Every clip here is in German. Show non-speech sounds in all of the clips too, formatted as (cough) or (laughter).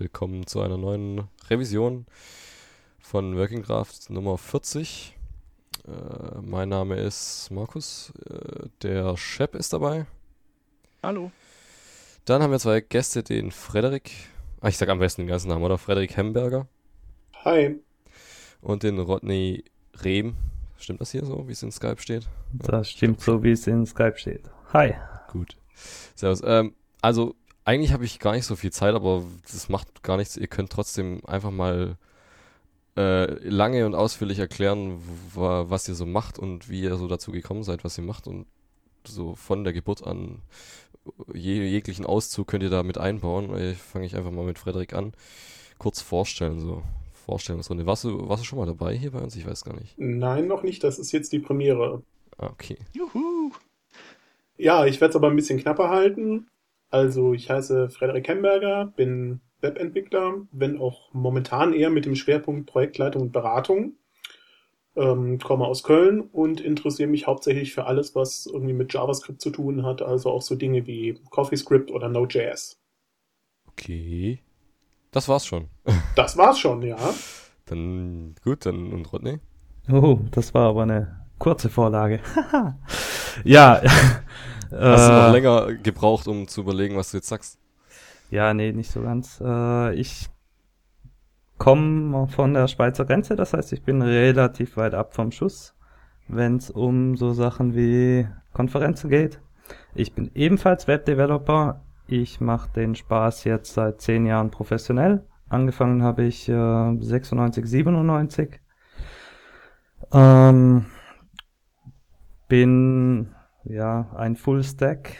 Willkommen zu einer neuen Revision von Working Draft Nummer 40. Äh, mein Name ist Markus, äh, der Shep ist dabei. Hallo. Dann haben wir zwei Gäste, den Frederik, ah, ich sag am besten den ganzen Namen, oder? Frederik Hemberger. Hi. Und den Rodney Rehm. Stimmt das hier so, wie es in Skype steht? Das stimmt so, wie es in Skype steht. Hi. Gut. Servus. Ähm, also eigentlich habe ich gar nicht so viel Zeit, aber das macht gar nichts. Ihr könnt trotzdem einfach mal äh, lange und ausführlich erklären, was ihr so macht und wie ihr so dazu gekommen seid, was ihr macht und so von der Geburt an je, jeglichen Auszug könnt ihr da mit einbauen. Ich fange ich einfach mal mit Frederik an. Kurz vorstellen, so Vorstellungsrunde. Warst du, warst du schon mal dabei hier bei uns? Ich weiß gar nicht. Nein, noch nicht. Das ist jetzt die Premiere. Ah, okay. Juhu. Ja, ich werde es aber ein bisschen knapper halten. Also ich heiße Frederik Hemberger, bin Webentwickler, wenn auch momentan eher mit dem Schwerpunkt Projektleitung und Beratung. Ähm, komme aus Köln und interessiere mich hauptsächlich für alles, was irgendwie mit JavaScript zu tun hat, also auch so Dinge wie CoffeeScript oder Node.js. Okay. Das war's schon. (laughs) Das war's schon, ja. Dann gut, dann und Rodney? Oh, das war aber eine kurze Vorlage. (laughs) ja, Hast du noch äh, länger gebraucht, um zu überlegen, was du jetzt sagst? Ja, nee, nicht so ganz. Äh, ich komme von der Schweizer Grenze, das heißt, ich bin relativ weit ab vom Schuss, wenn es um so Sachen wie Konferenzen geht. Ich bin ebenfalls Webdeveloper. Ich mache den Spaß jetzt seit zehn Jahren professionell. Angefangen habe ich äh, 96, 97. Ähm, bin ja, ein Full-Stack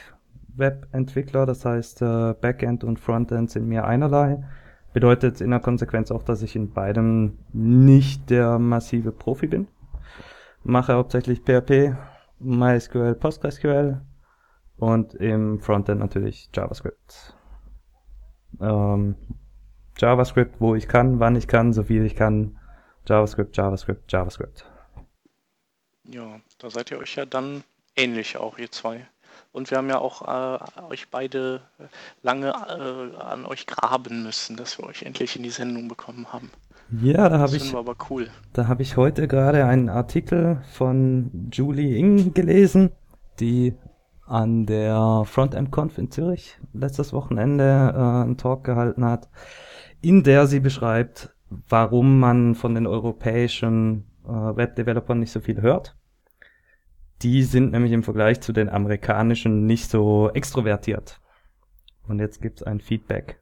Webentwickler, das heißt äh, Backend und Frontend sind mir einerlei. Bedeutet in der Konsequenz auch, dass ich in beidem nicht der massive Profi bin. Mache hauptsächlich PHP, MySQL, PostgreSQL und im Frontend natürlich JavaScript. Ähm, JavaScript, wo ich kann, wann ich kann, so viel ich kann. JavaScript, JavaScript, JavaScript. Ja, da seid ihr euch ja dann ähnlich auch, ihr zwei. Und wir haben ja auch äh, euch beide lange äh, an euch graben müssen, dass wir euch endlich in die Sendung bekommen haben. Ja, da habe ich. aber cool. Da habe ich heute gerade einen Artikel von Julie Ing gelesen, die an der Frontend Conf in Zürich letztes Wochenende äh, einen Talk gehalten hat, in der sie beschreibt, warum man von den europäischen äh, Webdevelopern nicht so viel hört die sind nämlich im Vergleich zu den amerikanischen nicht so extrovertiert. Und jetzt gibt's ein Feedback.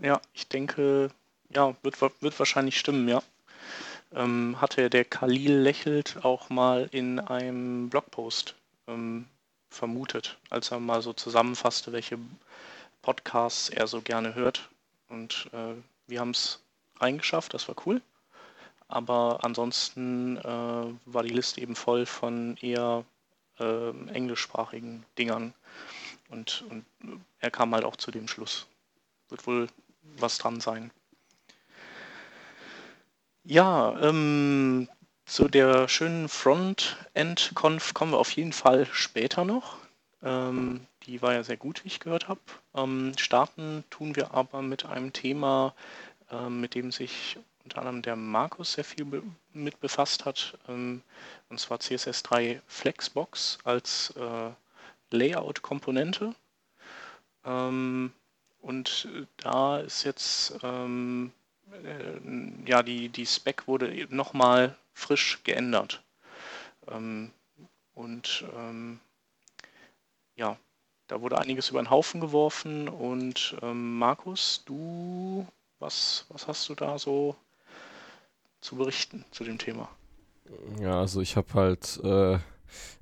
Ja, ich denke, ja, wird, wird wahrscheinlich stimmen, ja. Ähm, hatte der Khalil lächelt auch mal in einem Blogpost ähm, vermutet, als er mal so zusammenfasste, welche Podcasts er so gerne hört. Und äh, wir haben es reingeschafft, das war cool. Aber ansonsten äh, war die Liste eben voll von eher äh, englischsprachigen Dingern. Und, und er kam halt auch zu dem Schluss. Wird wohl was dran sein. Ja, ähm, zu der schönen Frontend-Conf kommen wir auf jeden Fall später noch. Ähm, die war ja sehr gut, wie ich gehört habe. Ähm, starten tun wir aber mit einem Thema, äh, mit dem sich unter anderem der Markus sehr viel mit befasst hat, ähm, und zwar CSS3 Flexbox als äh, Layout-Komponente. Ähm, und da ist jetzt, ähm, äh, ja, die, die Spec wurde nochmal frisch geändert. Ähm, und ähm, ja, da wurde einiges über den Haufen geworfen und ähm, Markus, du, was, was hast du da so zu berichten zu dem Thema? Ja, also ich habe halt, äh,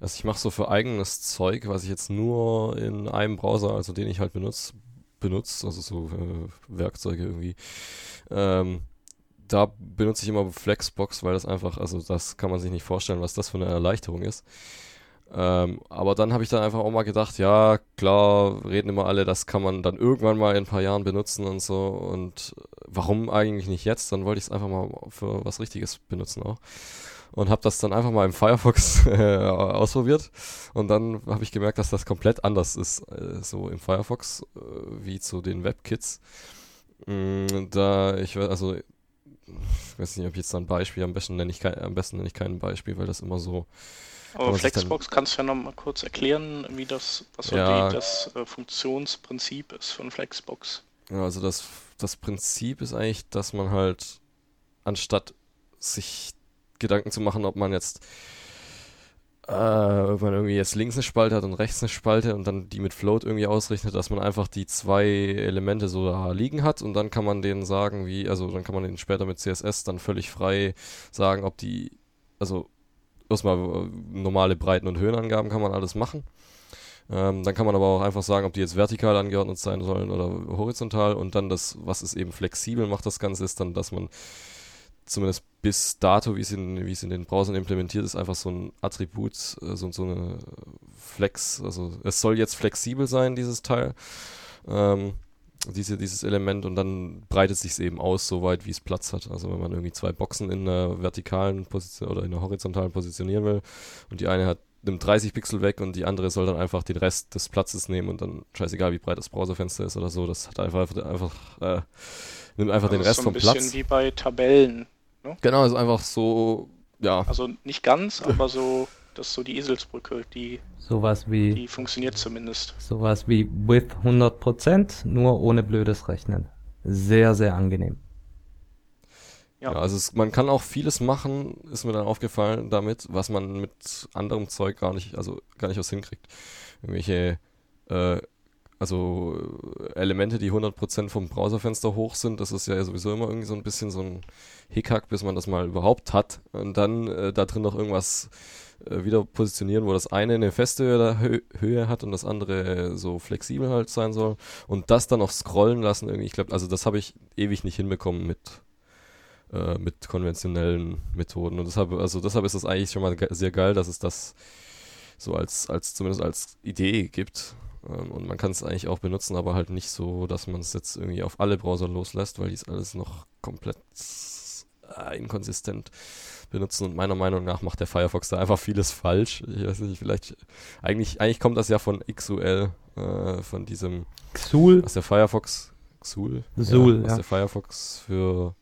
also ich mache so für eigenes Zeug, was ich jetzt nur in einem Browser, also den ich halt benutze, benutze, also so äh, Werkzeuge irgendwie. Ähm, da benutze ich immer Flexbox, weil das einfach, also das kann man sich nicht vorstellen, was das für eine Erleichterung ist. Ähm, aber dann habe ich dann einfach auch mal gedacht, ja, klar, reden immer alle, das kann man dann irgendwann mal in ein paar Jahren benutzen und so. Und warum eigentlich nicht jetzt? Dann wollte ich es einfach mal für was Richtiges benutzen auch. Und habe das dann einfach mal im Firefox (laughs) äh, ausprobiert. Und dann habe ich gemerkt, dass das komplett anders ist, äh, so im Firefox, äh, wie zu den WebKits. Mm, da, ich also ich weiß nicht, ob ich jetzt ein Beispiel, am besten nenne ich kein, am besten nenne ich kein Beispiel, weil das immer so. Aber Flexbox kannst du ja noch mal kurz erklären, wie das, was Ja. die, das äh, Funktionsprinzip ist von Flexbox. Ja, also das, das Prinzip ist eigentlich, dass man halt, anstatt sich Gedanken zu machen, ob man jetzt, äh, ob man irgendwie jetzt links eine Spalte hat und rechts eine Spalte und dann die mit Float irgendwie ausrechnet, dass man einfach die zwei Elemente so da liegen hat und dann kann man denen sagen, wie, also dann kann man denen später mit CSS dann völlig frei sagen, ob die, also erstmal äh, normale Breiten- und Höhenangaben kann man alles machen. Ähm, dann kann man aber auch einfach sagen, ob die jetzt vertikal angeordnet sein sollen oder horizontal. Und dann das, was es eben flexibel macht, das Ganze ist dann, dass man zumindest bis dato, wie es in, wie es in den Browsern implementiert ist, einfach so ein Attribut, äh, so, so eine Flex, also es soll jetzt flexibel sein, dieses Teil, ähm, diese, dieses Element und dann breitet sich es eben aus, so weit wie es Platz hat. Also wenn man irgendwie zwei Boxen in einer vertikalen Position oder in einer horizontalen positionieren will und die eine hat nimmt 30 Pixel weg und die andere soll dann einfach den Rest des Platzes nehmen und dann scheißegal wie breit das Browserfenster ist oder so, das hat einfach einfach äh, nimmt einfach den Also Rest so ein vom bisschen Platz. wie bei Tabellen. Genau, ist einfach so ja, Also nicht ganz, aber so, das ist so die Eselsbrücke, die, Sowas wie, die funktioniert zumindest. sowas wie with 100%, nur ohne blödes Rechnen. Sehr, sehr angenehm. Ja. Ja, also es, man kann auch vieles machen, ist mir dann aufgefallen damit, was man mit anderem Zeug gar nicht, also gar nicht was hinkriegt. Irgendwelche, äh, also äh, Elemente, die 100% vom Browserfenster hoch sind, das ist ja sowieso immer irgendwie so ein bisschen so ein Hickhack, bis man das mal überhaupt hat. Und dann äh, da drin noch irgendwas äh, wieder positionieren, wo das eine eine feste Höhe, Hö Höhe hat und das andere so flexibel halt sein soll. Und das dann noch scrollen lassen irgendwie. Ich glaube, also das habe ich ewig nicht hinbekommen mit äh, mit konventionellen Methoden. Und deshalb, also deshalb ist es eigentlich schon mal ge sehr geil, dass es das so als, als zumindest als Idee gibt. Ähm, und man kann es eigentlich auch benutzen, aber halt nicht so, dass man es jetzt irgendwie auf alle Browser loslässt, weil die es alles noch komplett äh, inkonsistent benutzen. Und meiner Meinung nach macht der Firefox da einfach vieles falsch. Ich weiß nicht, vielleicht, eigentlich, eigentlich kommt das ja von XUL, äh, von diesem, Xul, was der Firefox, Xul, Xul, was ja. der Firefox für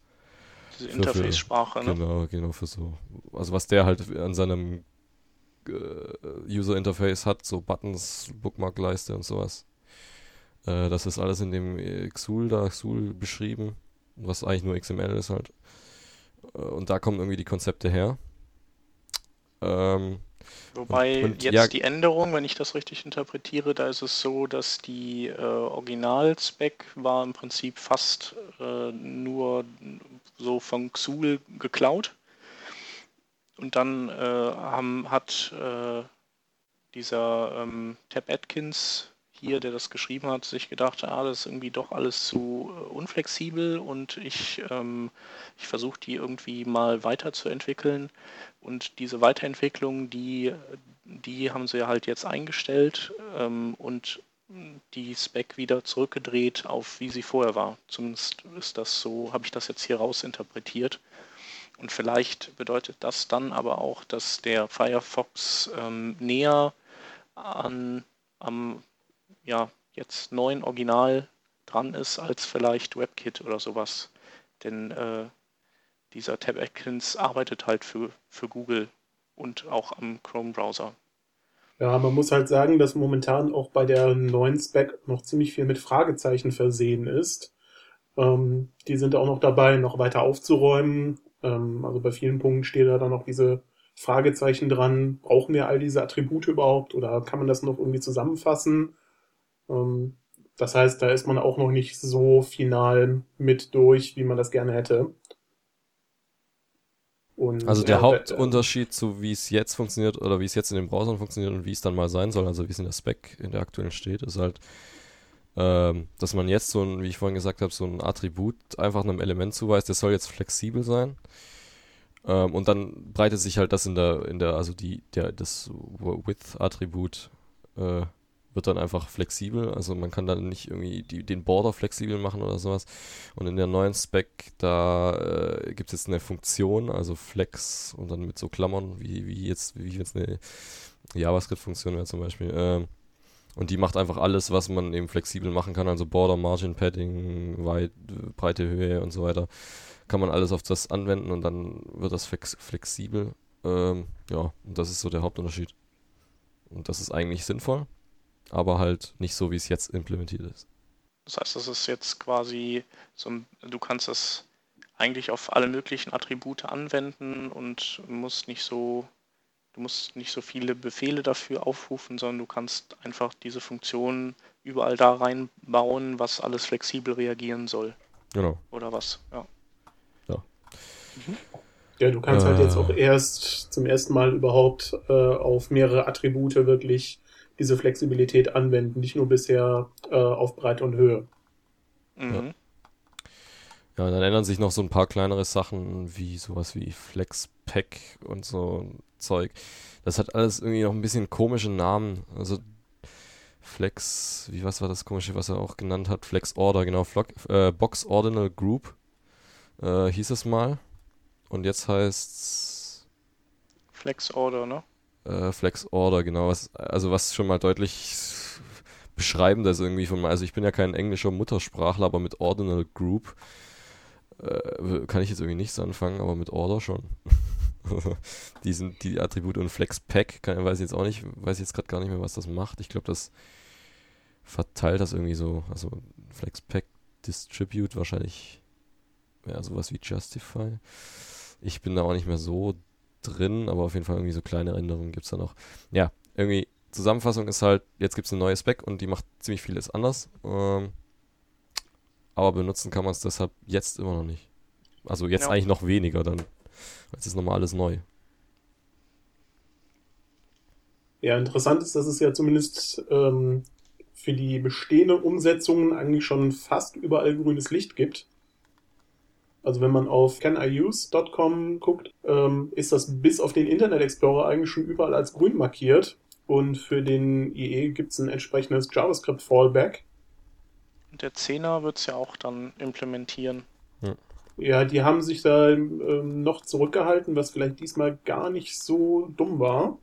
Diese Interface-Sprache, ne? Genau, genau, für so. Also was der halt an seinem User Interface hat, so Buttons, Bookmark-Leiste und sowas. Äh, das ist alles in dem äh, Xul da, Xul beschrieben, was eigentlich nur XML ist halt. Äh, und da kommen irgendwie die Konzepte her. Ähm, Wobei und- jetzt ja- die Änderung, wenn ich das richtig interpretiere, da ist es so, dass die äh, Original-Spec war im Prinzip fast äh, nur so von Xul geklaut. Und dann äh, haben, hat äh, dieser ähm, Tab Atkins hier, der das geschrieben hat, sich gedacht, ah, das ist irgendwie doch alles zu äh, unflexibel und ich, ähm, ich versuche die irgendwie mal weiterzuentwickeln. Und diese Weiterentwicklung, die, die haben sie halt jetzt eingestellt ähm, und die Spec wieder zurückgedreht auf wie sie vorher war. Zumindest ist das so, habe ich das jetzt hier raus interpretiert. Und vielleicht bedeutet das dann aber auch, dass der Firefox ähm, näher an am ja, jetzt neuen Original dran ist als vielleicht WebKit oder sowas. Denn äh, dieser Tab Atkins arbeitet halt für, für Google und auch am Chrome-Browser. Ja, man muss halt sagen, dass momentan auch bei der neuen Spec noch ziemlich viel mit Fragezeichen versehen ist. Ähm, die sind auch noch dabei, noch weiter aufzuräumen. Ähm, also bei vielen Punkten steht da dann noch diese Fragezeichen dran. Brauchen wir all diese Attribute überhaupt oder kann man das noch irgendwie zusammenfassen? Ähm, das heißt, da ist man auch noch nicht so final mit durch, wie man das gerne hätte. Und, also der äh, Hauptunterschied zu wie es jetzt funktioniert oder wie es jetzt in den Browsern funktioniert und wie es dann mal sein soll, also wie es in der Spec in der aktuellen steht, ist halt, ähm, dass man jetzt so ein, wie ich vorhin gesagt habe, so ein Attribut einfach einem Element zuweist, das soll jetzt flexibel sein. Ähm, und dann breitet sich halt das in der, in der, also die, der, das Width-Attribut äh, wird dann einfach flexibel. Also man kann dann nicht irgendwie die, den Border flexibel machen oder sowas. Und in der neuen Spec, da äh, gibt es jetzt eine Funktion, also Flex und dann mit so Klammern, wie, wie jetzt, wie jetzt eine JavaScript-Funktion wäre zum Beispiel. Ähm, Und die macht einfach alles, was man eben flexibel machen kann, also Border, Margin, Padding, Weit, Breite, Höhe und so weiter. Kann man alles auf das anwenden und dann wird das flex flexibel. Ähm, ja, und das ist so der Hauptunterschied. Und das ist eigentlich sinnvoll, aber halt nicht so, wie es jetzt implementiert ist. Das heißt, das ist jetzt quasi so, du kannst es eigentlich auf alle möglichen Attribute anwenden und musst nicht so, du musst nicht so viele Befehle dafür aufrufen, sondern du kannst einfach diese Funktionen überall da reinbauen, was alles flexibel reagieren soll. Genau. Oder was, ja. Ja. Mhm. Ja, du kannst halt jetzt Äh. auch erst zum ersten Mal überhaupt äh, auf mehrere Attribute wirklich diese Flexibilität anwenden, nicht nur bisher äh, auf Breite und Höhe. Mhm. Ja, und dann ändern sich noch so ein paar kleinere Sachen, wie sowas wie Flexpack und so Zeug. Das hat alles irgendwie noch ein bisschen komische Namen. Also Flex, wie was war das komische, was er auch genannt hat? Flex Order, genau. Flock, äh, Box Ordinal Group äh, hieß es mal. Und jetzt heißt's Flex Order, ne? äh, Flex Order, genau. Was, also was schon mal deutlich beschreibender ist irgendwie von mir. Also ich bin ja kein englischer Muttersprachler, aber mit Ordinal Group äh, kann ich jetzt irgendwie nichts anfangen, aber mit Order schon. (laughs) die sind die Attribute und Flex Pack, kann, weiß ich jetzt auch nicht, weiß jetzt gerade gar nicht mehr, was das macht. Ich glaube, das verteilt das irgendwie so. Also Flex Pack Distribute wahrscheinlich ja sowas wie Justify. Ich bin da auch nicht mehr so drin, aber auf jeden Fall irgendwie so kleine Änderungen gibt es da noch. Ja, irgendwie Zusammenfassung ist halt, jetzt gibt es eine neue Spec und die macht ziemlich vieles anders. Ähm, aber benutzen kann man es deshalb jetzt immer noch nicht. Also jetzt Ja. eigentlich noch weniger, dann jetzt ist nochmal alles neu. Ja, interessant ist, dass es ja zumindest ähm, für die bestehenden Umsetzungen eigentlich schon fast überall grünes Licht gibt. Also wenn man auf caniuse.com guckt, ähm, ist das bis auf den Internet Explorer eigentlich schon überall als grün markiert. Und für den IE gibt es ein entsprechendes JavaScript-Fallback. Der 10er wird es ja auch dann implementieren. Ja, die haben sich da ähm, noch zurückgehalten, was vielleicht diesmal gar nicht so dumm war.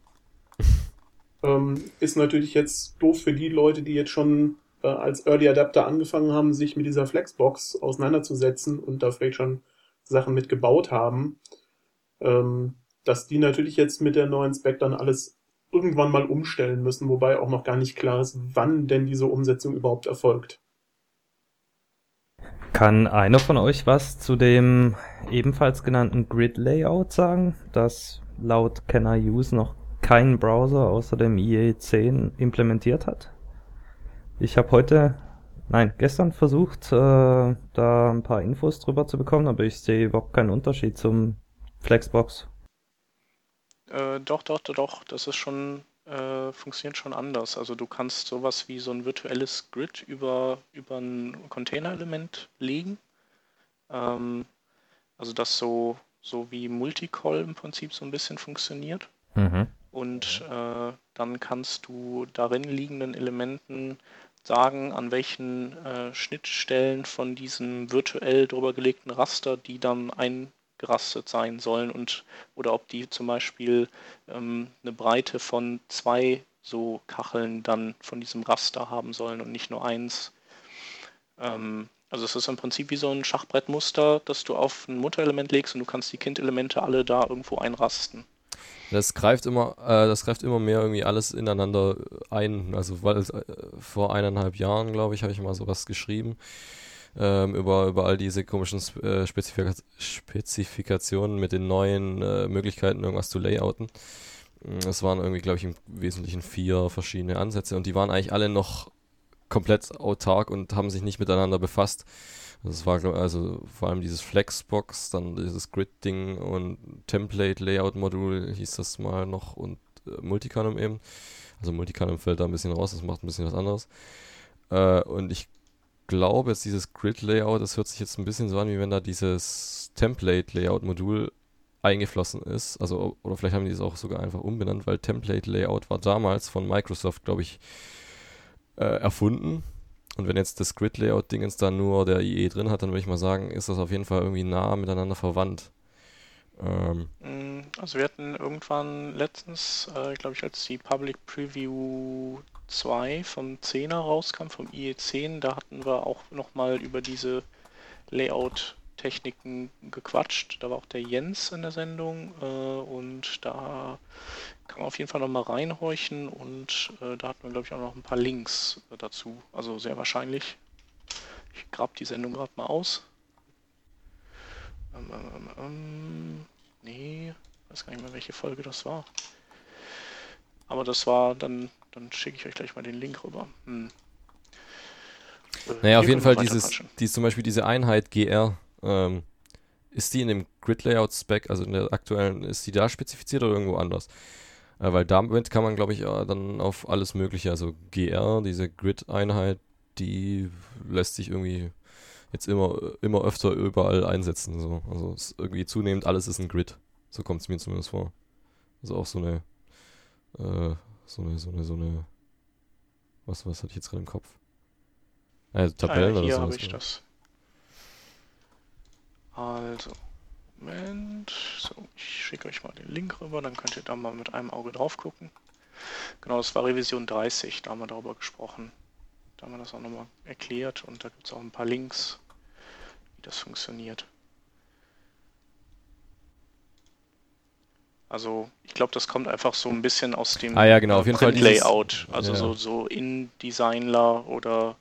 (laughs) ähm, ist natürlich jetzt doof für die Leute, die jetzt schon äh, als Early Adapter angefangen haben, sich mit dieser Flexbox auseinanderzusetzen und da vielleicht schon Sachen mit gebaut haben. Ähm, dass die natürlich jetzt mit der neuen Spec dann alles irgendwann mal umstellen müssen, wobei auch noch gar nicht klar ist, wann denn diese Umsetzung überhaupt erfolgt. Kann einer von euch was zu dem ebenfalls genannten Grid Layout sagen, das laut Can I Use noch kein Browser außer dem IE10 implementiert hat? Ich habe heute, nein, gestern versucht, äh, da ein paar Infos drüber zu bekommen, aber ich sehe überhaupt keinen Unterschied zum Flexbox. Äh, doch, doch, doch, doch, das ist schon, äh, funktioniert schon anders. Also du kannst sowas wie so ein virtuelles Grid über, über ein Containerelement legen. Ähm, also das so, so wie Multicol im Prinzip so ein bisschen funktioniert. Mhm. Und äh, dann kannst du darin liegenden Elementen sagen, an welchen äh, Schnittstellen von diesem virtuell drüber gelegten Raster die dann eingerastet sein sollen und oder ob die zum Beispiel ähm, eine Breite von zwei so Kacheln dann von diesem Raster haben sollen und nicht nur eins. Ähm, also es ist im Prinzip wie so ein Schachbrettmuster, das du auf ein Mutterelement legst und du kannst die Kindelemente alle da irgendwo einrasten. Das greift immer, äh, das greift immer mehr irgendwie alles ineinander ein. Also weil äh, vor eineinhalb Jahren, glaube ich, habe ich mal sowas geschrieben ähm, über, über all diese komischen äh, Spezifika Spezifikationen mit den neuen äh, Möglichkeiten, irgendwas zu layouten. Mm, Es waren irgendwie, glaube ich, im Wesentlichen vier verschiedene Ansätze und die waren eigentlich alle noch komplett autark und haben sich nicht miteinander befasst. Das war also vor allem dieses Flexbox, dann dieses Grid-Ding und Template-Layout-Modul hieß das mal noch und äh, Multicanum eben. Also Multicanum fällt da ein bisschen raus, das macht ein bisschen was anderes. Äh, und ich glaube jetzt dieses Grid-Layout, das hört sich jetzt ein bisschen so an, wie wenn da dieses Template-Layout-Modul eingeflossen ist. Also, oder vielleicht haben die es auch sogar einfach umbenannt, weil Template-Layout war damals von Microsoft, glaube ich, äh, erfunden. Und wenn jetzt das Grid-Layout-Dingens da nur der IE drin hat, dann würde ich mal sagen, ist das auf jeden Fall irgendwie nah miteinander verwandt. Ähm, Mm, Also wir hatten irgendwann letztens, äh, glaube ich, als die Public Preview 2 vom 10er rauskam, vom IE10, da hatten wir auch nochmal über diese Layout-Techniken gequatscht. Da war auch der Jens in der Sendung äh, und da kann man auf jeden Fall nochmal reinhorchen und äh, da hatten wir, glaube ich, auch noch ein paar Links dazu. Also sehr wahrscheinlich. Ich grab die Sendung gerade mal aus. Ähm, ähm, ähm, ähm nee, weiß gar nicht mehr, welche Folge das war. Aber das war dann, dann schicke ich euch gleich mal den Link rüber. Hm. Äh, naja, auf jeden Fall dieses, die, zum Beispiel diese Einheit GR, ähm, ist die in dem Grid Layout Spec, also in der aktuellen, ist die da spezifiziert oder irgendwo anders? Äh, weil damit kann man, glaube ich, äh, dann auf alles Mögliche, also GR, diese Grid-Einheit, die lässt sich irgendwie jetzt immer, immer öfter überall einsetzen. So. Also es irgendwie zunehmend alles ist ein Grid. So kommt es mir zumindest vor. Also auch so eine, äh, so eine, so eine, so eine, was, was hatte ich jetzt gerade im Kopf? Also Tabellen ah, ja, hier oder habe ich das. Also, Moment. So, ich schicke euch mal den Link rüber, dann könnt ihr da mal mit einem Auge drauf gucken. Genau, das war Revision 30, da haben wir darüber gesprochen. Da haben wir das auch nochmal erklärt und da gibt es auch ein paar Links, wie das funktioniert. Also ich glaube, das kommt einfach so ein bisschen aus dem ah, ja, genau. Auf jeden Fall Layout. Also ja. so, so InDesignler oder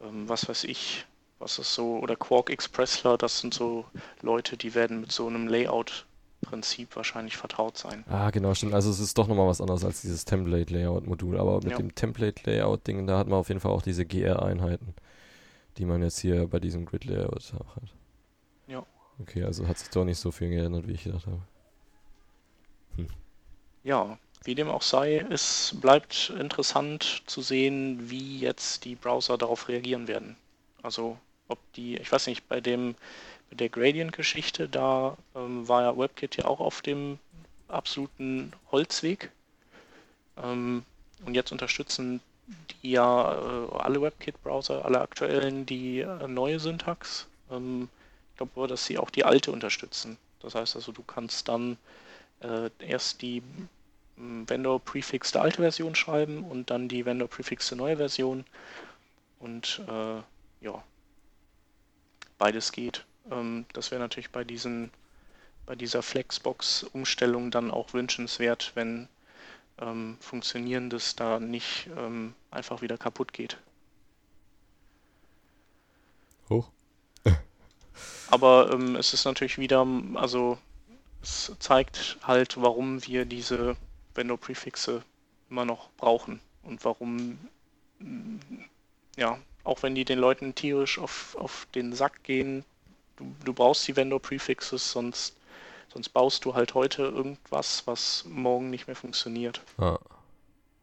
ähm, was weiß ich, was ist so, oder Quark Expressler, das sind so Leute, die werden mit so einem Layout-Prinzip wahrscheinlich vertraut sein. Ah, genau, stimmt. Also es ist doch nochmal was anderes als dieses Template-Layout-Modul. Aber mit ja. dem Template-Layout-Ding, da hat man auf jeden Fall auch diese GR-Einheiten, die man jetzt hier bei diesem Grid-Layout auch hat. Ja. Okay, also hat sich doch nicht so viel geändert, wie ich gedacht habe. Hm. Ja, wie dem auch sei, es bleibt interessant zu sehen, wie jetzt die Browser darauf reagieren werden. Also ob die, ich weiß nicht, bei dem bei der Gradient-Geschichte, da ähm, war ja WebKit ja auch auf dem absoluten Holzweg. Ähm, und jetzt unterstützen die ja äh, alle WebKit-Browser, alle aktuellen, die äh, neue Syntax. Ähm, ich glaube, dass sie auch die alte unterstützen. Das heißt also, du kannst dann äh, erst die hm, Vendor Prefix der alte Version schreiben und dann die Vendor Prefix der neue Version. Und äh, ja, beides geht. Ähm, das wäre natürlich bei diesen bei dieser Flexbox-Umstellung dann auch wünschenswert, wenn ähm, Funktionierendes da nicht ähm, einfach wieder kaputt geht. Hoch. Aber ähm, es ist natürlich wieder, also es zeigt halt, warum wir diese Vendor-Prefixe immer noch brauchen und warum, ja, auch wenn die den Leuten tierisch auf, auf den Sack gehen, du, du brauchst die Vendor-Prefixes, sonst, sonst baust du halt heute irgendwas, was morgen nicht mehr funktioniert. Ah.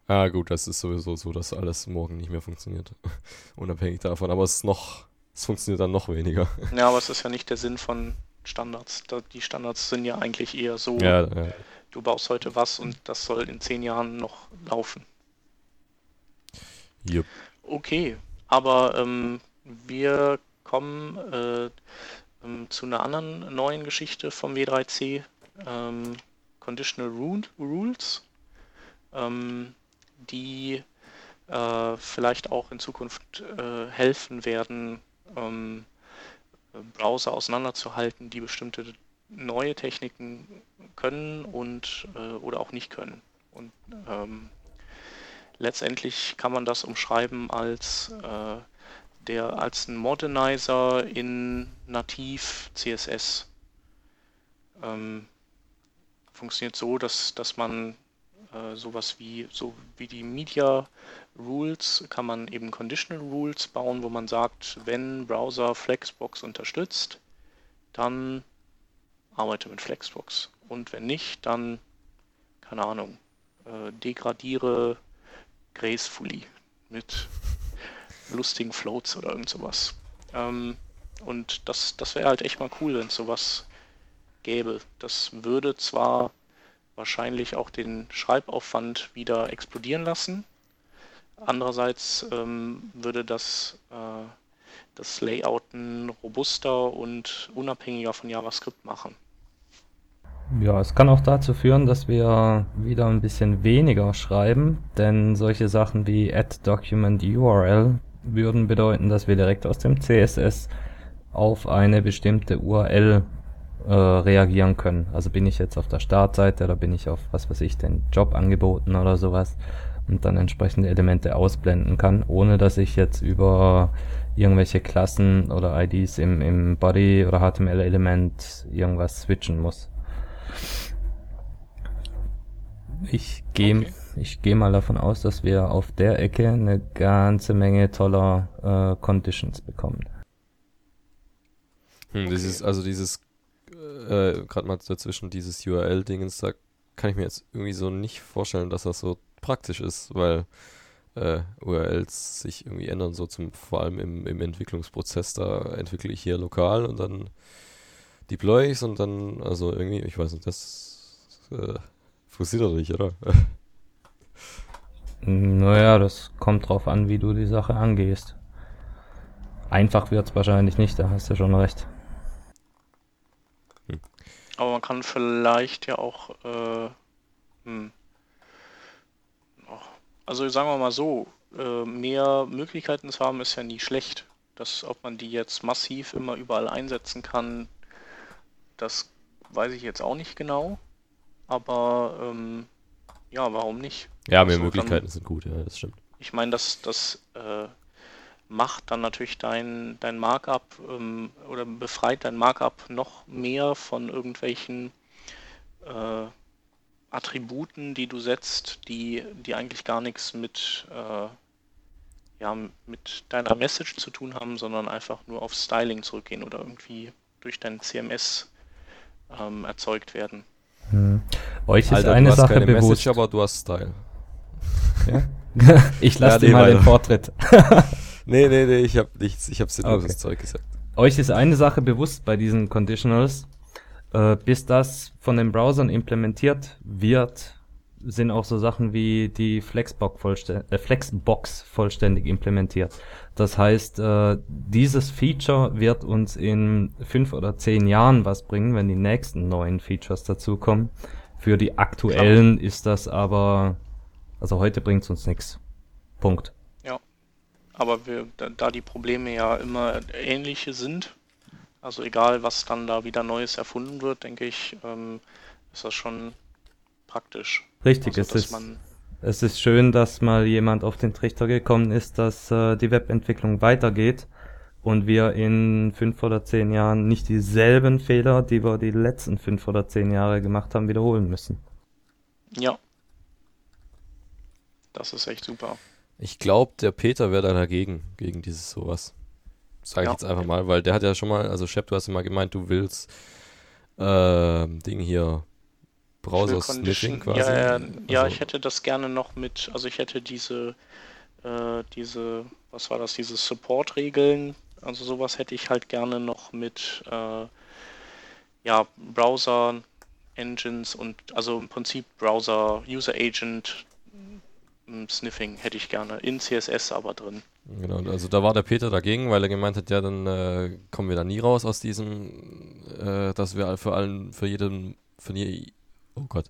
Ja, gut, das ist sowieso so, dass alles morgen nicht mehr funktioniert. (laughs) Unabhängig davon, aber es ist noch, es funktioniert dann noch weniger. Ja, aber es ist ja nicht der Sinn von Standards. Die Standards sind ja eigentlich eher so, ja, ja. du baust heute was und das soll in zehn Jahren noch laufen. Yep. Okay, aber ähm, wir kommen äh, ähm, zu einer anderen neuen Geschichte vom W3C, ähm, Conditional Rules, ähm, die äh, vielleicht auch in Zukunft äh, helfen werden, ähm, Browser auseinanderzuhalten, die bestimmte neue Techniken können und äh, oder auch nicht können. Und ähm, letztendlich kann man das umschreiben als äh, der als ein Modernizer in nativ CSS. Ähm, funktioniert so, dass, dass man äh, sowas wie so wie die Media Rules kann man eben Conditional Rules bauen, wo man sagt, wenn Browser Flexbox unterstützt, dann arbeite mit Flexbox. Und wenn nicht, dann, keine Ahnung, äh, degradiere gracefully mit lustigen Floats oder irgend sowas. Ähm, und das, das wäre halt echt mal cool, wenn es sowas gäbe. Das würde zwar wahrscheinlich auch den Schreibaufwand wieder explodieren lassen, Andererseits ähm, würde das äh, das Layouten robuster und unabhängiger von JavaScript machen. Ja, es kann auch dazu führen, dass wir wieder ein bisschen weniger schreiben, denn solche Sachen wie add document URL würden bedeuten, dass wir direkt aus dem CSS auf eine bestimmte URL äh, reagieren können. Also bin ich jetzt auf der Startseite oder bin ich auf, was weiß ich, den Job angeboten oder sowas und dann entsprechende Elemente ausblenden kann, ohne dass ich jetzt über irgendwelche Klassen oder IDs im, im Body oder HTML-Element irgendwas switchen muss. Ich gehe okay. ich gehe mal davon aus, dass wir auf der Ecke eine ganze Menge toller äh, Conditions bekommen. Hm, dieses, also dieses, äh, gerade mal dazwischen, dieses URL-Dingens, da kann ich mir jetzt irgendwie so nicht vorstellen, dass das so praktisch ist, weil äh, URLs sich irgendwie ändern, so zum, vor allem im, im Entwicklungsprozess, da entwickle ich hier lokal und dann deploy ich und dann, also irgendwie, ich weiß nicht, das äh, funktioniert doch nicht, oder? (laughs) Naja, das kommt drauf an, wie du die Sache angehst. Einfach wird es wahrscheinlich nicht, da hast du schon recht. Aber man kann vielleicht ja auch, äh, hm. also sagen wir mal so, äh, mehr Möglichkeiten zu haben ist ja nie schlecht. Das, ob man die jetzt massiv immer überall einsetzen kann, das weiß ich jetzt auch nicht genau. Aber ähm, ja, warum nicht? Ja, mehr also, Möglichkeiten dann, sind gut, ja, das stimmt. Ich meine, das, das äh, macht dann natürlich dein, dein Markup ähm, oder befreit dein Markup noch mehr von irgendwelchen äh, Attributen, die du setzt, die, die eigentlich gar nichts mit, äh, ja, mit deiner Message zu tun haben, sondern einfach nur auf Styling zurückgehen oder irgendwie durch dein CMS ähm, erzeugt werden. Hm. Euch ist Alter, eine Sache bewusst. Message, aber du hast Style. Ja? (laughs) ich lasse ja, dir mal den Vortritt. (laughs) nee, nee, nee, ich habe nichts, ich habe sinnloses okay. Zeug gesagt. Euch ist eine Sache bewusst bei diesen Conditionals. Äh, bis das von den Browsern implementiert wird, sind auch so Sachen wie die Flexbox, vollständig, äh, Flexbox vollständig implementiert. Das heißt, äh, dieses Feature wird uns in fünf oder zehn Jahren was bringen, wenn die nächsten neuen Features dazukommen. Für die aktuellen ist das aber, also heute bringt es uns nichts. Punkt. Aber wir, da, da die Probleme ja immer ähnliche sind, also egal was dann da wieder Neues erfunden wird, denke ich, ähm, ist das schon praktisch. Richtig, also, es, ist, es ist schön, dass mal jemand auf den Trichter gekommen ist, dass äh, die Webentwicklung weitergeht und wir in fünf oder zehn Jahren nicht dieselben Fehler, die wir die letzten fünf oder zehn Jahre gemacht haben, wiederholen müssen. Ja. Das ist echt super. Ich glaube, der Peter wäre da dagegen, gegen dieses sowas. Sage ich ja. jetzt einfach mal, weil der hat ja schon mal, also Shep, du hast ja mal gemeint, du willst äh, Ding hier Browser-Sniffing quasi. Ja, ja, also, ja, ich hätte das gerne noch mit, also ich hätte diese, äh, diese, was war das, diese Support-Regeln, also sowas hätte ich halt gerne noch mit, äh, ja, Browser, Engines und also im Prinzip Browser, User Agent, Sniffing hätte ich gerne, in CSS aber drin. Genau, also da war der Peter dagegen, weil er gemeint hat, ja, dann äh, kommen wir da nie raus aus diesem, äh, dass wir für allen, für jeden, für je, oh Gott,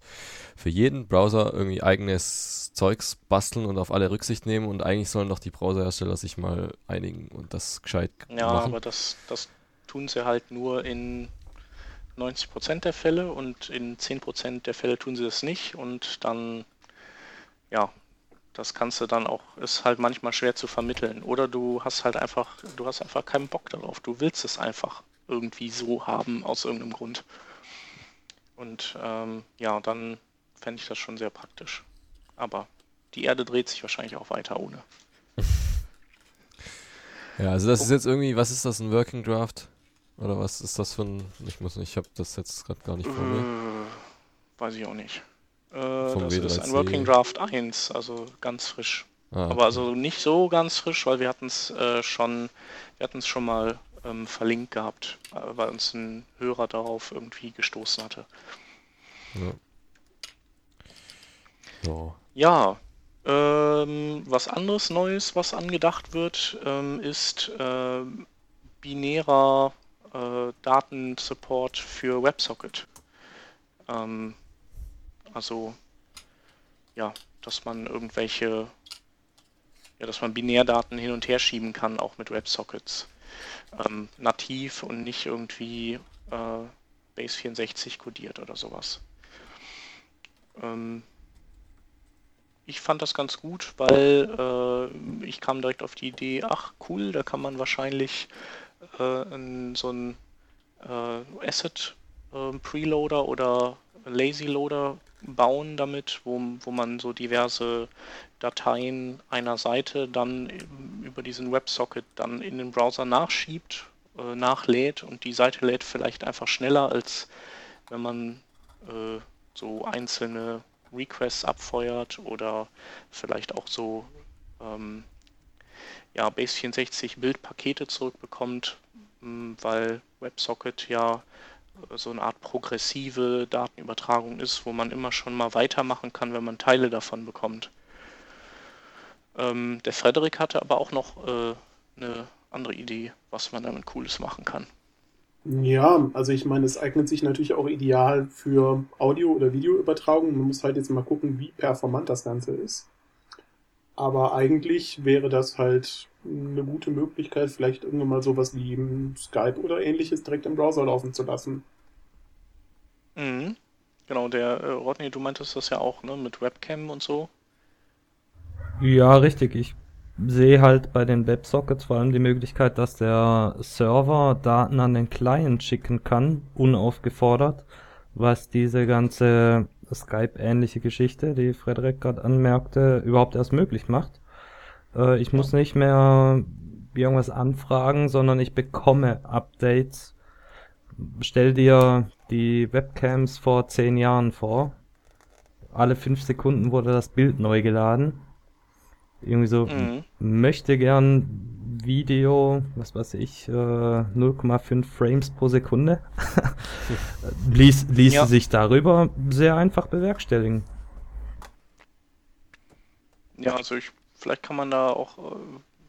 für jeden Browser irgendwie eigenes Zeugs basteln und auf alle Rücksicht nehmen und eigentlich sollen doch die Browserhersteller sich mal einigen und das gescheit ja, machen. Ja, aber das, das tun sie halt nur in 90% der Fälle und in 10% der Fälle tun sie das nicht und dann, ja, das kannst du dann auch, ist halt manchmal schwer zu vermitteln. Oder du hast halt einfach, du hast einfach keinen Bock darauf. Du willst es einfach irgendwie so haben aus irgendeinem Grund. Und ähm, ja, dann fände ich das schon sehr praktisch. Aber die Erde dreht sich wahrscheinlich auch weiter ohne. (laughs) ja, also das ist jetzt irgendwie, was ist das, ein Working Draft? Oder was ist das für ein, ich muss nicht, ich habe das jetzt gerade gar nicht vor mir. Äh, weiß ich auch nicht. Äh, das W3C. ist ein Working Draft 1, also ganz frisch. Ah, okay. Aber also nicht so ganz frisch, weil wir hatten es äh, schon, wir hatten es schon mal ähm, verlinkt gehabt, äh, weil uns ein Hörer darauf irgendwie gestoßen hatte. Ja. So. Ja, ähm, was anderes Neues, was angedacht wird, ähm, ist äh, binärer äh, Datensupport für WebSocket. Ähm, also, ja, dass man irgendwelche, ja, dass man Binärdaten hin und her schieben kann, auch mit WebSockets. Ähm, nativ und nicht irgendwie äh, Base64 kodiert oder sowas. Ähm, ich fand das ganz gut, weil äh, ich kam direkt auf die Idee, ach cool, da kann man wahrscheinlich äh, in so ein äh, Asset äh, Preloader oder Lazy Loader bauen damit, wo, wo man so diverse Dateien einer Seite dann über diesen WebSocket dann in den Browser nachschiebt, äh, nachlädt und die Seite lädt vielleicht einfach schneller, als wenn man äh, so einzelne Requests abfeuert oder vielleicht auch so ähm, ja, Base64 Bildpakete zurückbekommt, weil WebSocket ja so eine Art progressive Datenübertragung ist, wo man immer schon mal weitermachen kann, wenn man Teile davon bekommt. Ähm, der Frederik hatte aber auch noch äh, eine andere Idee, was man damit Cooles machen kann. Ja, also ich meine, es eignet sich natürlich auch ideal für Audio- oder Videoübertragung. Man muss halt jetzt mal gucken, wie performant das Ganze ist. Aber eigentlich wäre das halt eine gute Möglichkeit, vielleicht irgendwann mal sowas wie Skype oder ähnliches direkt im Browser laufen zu lassen. Mhm. Genau, der äh, Rodney, du meintest das ja auch, ne, mit Webcam und so. Ja, richtig. Ich sehe halt bei den Websockets vor allem die Möglichkeit, dass der Server Daten an den Client schicken kann, unaufgefordert, was diese ganze Skype-ähnliche Geschichte, die Frederik gerade anmerkte, überhaupt erst möglich macht. Äh, ich muss nicht mehr irgendwas anfragen, sondern ich bekomme Updates. Stell dir die Webcams vor zehn Jahren vor. Alle fünf Sekunden wurde das Bild neu geladen irgendwie so, mhm. möchte gern Video, was weiß ich, äh, 0,5 Frames pro Sekunde. (laughs) ließ ließ ja. sich darüber sehr einfach bewerkstelligen. Ja, also ich, vielleicht kann man da auch äh,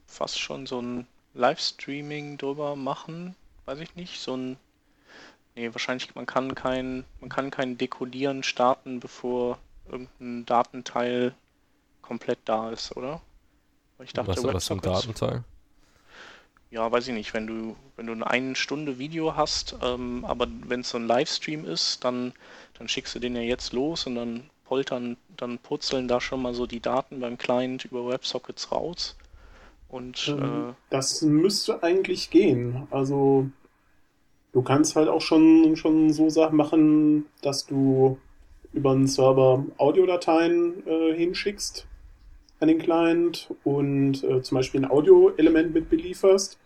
fast schon so ein Livestreaming drüber machen, weiß ich nicht, so ein Nee, wahrscheinlich man kann kein man kann kein Dekodieren starten, bevor irgendein Datenteil komplett da ist, oder? Ich dachte, was, was für ein Datenteil? Ja, weiß ich nicht. Wenn du, wenn du eine eine Stunde Video hast, ähm, aber wenn es so ein Livestream ist, dann, dann schickst du den ja jetzt los und dann poltern, dann purzeln da schon mal so die Daten beim Client über WebSockets raus. Und ähm, äh, das müsste eigentlich gehen. Also du kannst halt auch schon, schon so Sachen machen, dass du über einen Server Audiodateien äh, hinschickst an den Client und äh, zum Beispiel ein Audio-Element mit belieferst.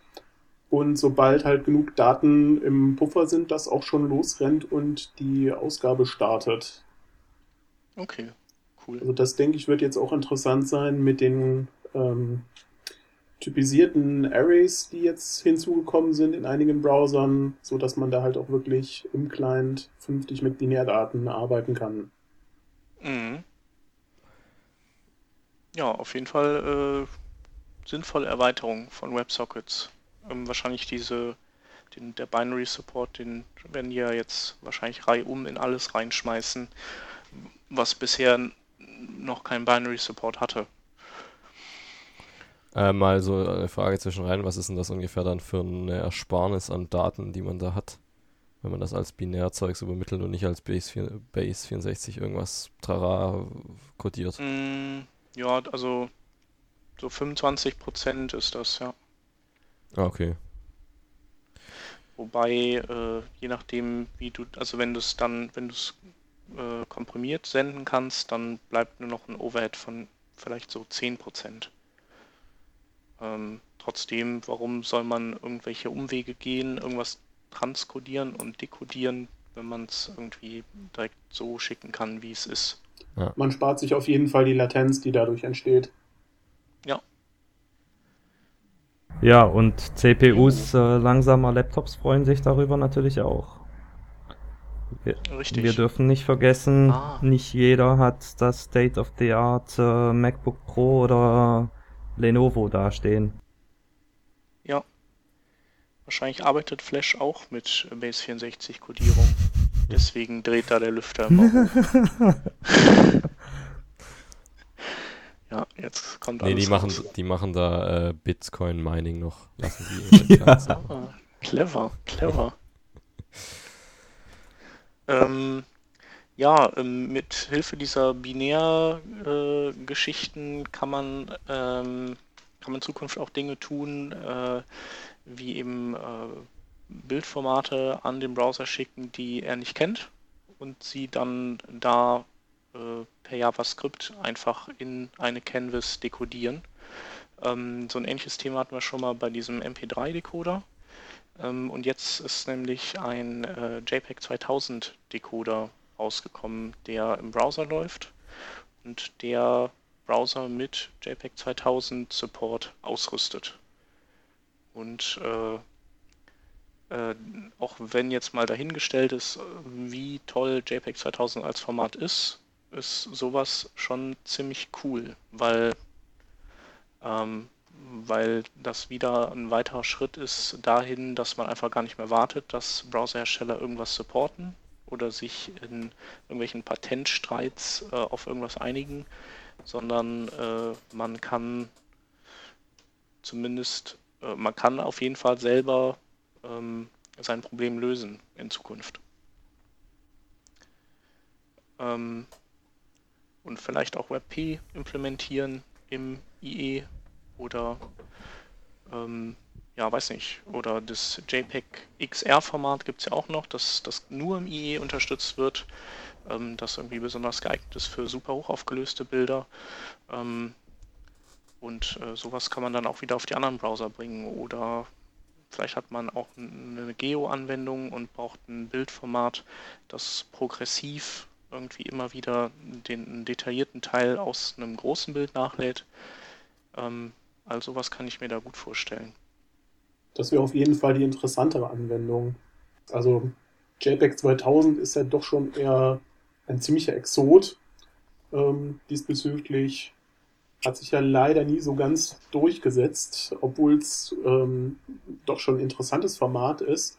Und sobald halt genug Daten im Puffer sind, das auch schon losrennt und die Ausgabe startet. Okay, cool. Also das denke ich wird jetzt auch interessant sein mit den ähm, typisierten Arrays, die jetzt hinzugekommen sind in einigen Browsern, so dass man da halt auch wirklich im Client vernünftig mit Binärdaten arbeiten kann. Mhm. Ja, auf jeden Fall äh, sinnvolle Erweiterung von WebSockets. Ähm, wahrscheinlich diese, den, der Binary Support, den werden die ja jetzt wahrscheinlich reihum in alles reinschmeißen, was bisher noch kein Binary Support hatte. Äh, mal so eine Frage zwischen rein, was ist denn das ungefähr dann für eine Ersparnis an Daten, die man da hat, wenn man das als Binärzeugs übermittelt und nicht als Base, Base 64 irgendwas trara kodiert? Mm, ja, also so 25 Prozent ist das, ja. Ah, okay. Wobei, äh, je nachdem, wie du, also wenn du es dann, wenn du es äh, komprimiert senden kannst, dann bleibt nur noch ein Overhead von vielleicht so 10 Prozent. Ähm, trotzdem, warum soll man irgendwelche Umwege gehen, irgendwas transkodieren und dekodieren, wenn man es irgendwie direkt so schicken kann, wie es ist? Ja. Man spart sich auf jeden Fall die Latenz, die dadurch entsteht. Ja. Ja, und CPUs äh, langsamer Laptops freuen sich darüber natürlich auch. Wir, Richtig. Wir dürfen nicht vergessen, ah. nicht jeder hat das State of the Art äh, MacBook Pro oder Lenovo dastehen. Ja. Wahrscheinlich arbeitet Flash auch mit Base 64 Kodierung. Deswegen dreht da der Lüfter immer hoch. (laughs) ja, jetzt kommt Nee, alles die machen, raus. die machen da äh, Bitcoin-Mining noch. Lassen die (laughs) Ja. Ganze- Ah, clever, clever. ähm, ja, ähm, mit Hilfe dieser Binärgeschichten kann man ähm, kann man in Zukunft auch Dinge tun, äh, wie eben äh, Bildformate an den Browser schicken, die er nicht kennt und sie dann da äh, per JavaScript einfach in eine Canvas dekodieren. Ähm, so ein ähnliches Thema hatten wir schon mal bei diesem MP3-Decoder. Ähm, und jetzt ist nämlich ein äh, JPEG 2000 Decoder rausgekommen, der im Browser läuft und der Browser mit JPEG 2000 Support ausrüstet. Und äh, äh, auch wenn jetzt mal dahingestellt ist, wie toll JPEG 2000 als Format ist, ist sowas schon ziemlich cool, weil ähm, weil das wieder ein weiterer Schritt ist dahin, dass man einfach gar nicht mehr wartet, dass Browserhersteller irgendwas supporten oder sich in irgendwelchen Patentstreits äh, auf irgendwas einigen, sondern äh, man kann zumindest, äh, man kann auf jeden Fall selber ähm, sein Problem lösen in Zukunft. Ähm, und vielleicht auch WebP implementieren im IE oder ähm, ja, weiß nicht. Oder das JPEG XR-Format gibt es ja auch noch, das, das nur im IE unterstützt wird, ähm, das irgendwie besonders geeignet ist für super hoch aufgelöste Bilder. Ähm, und äh, sowas kann man dann auch wieder auf die anderen Browser bringen. Oder vielleicht hat man auch eine Geo-Anwendung und braucht ein Bildformat, das progressiv irgendwie immer wieder den detaillierten Teil aus einem großen Bild nachlädt. Ähm, also was kann ich mir da gut vorstellen. Das wäre auf jeden Fall die interessantere Anwendung. Also JPEG 2000 ist ja doch schon eher ein ziemlicher Exot ähm, diesbezüglich. Hat sich ja leider nie so ganz durchgesetzt, obwohl es ähm, doch schon ein interessantes Format ist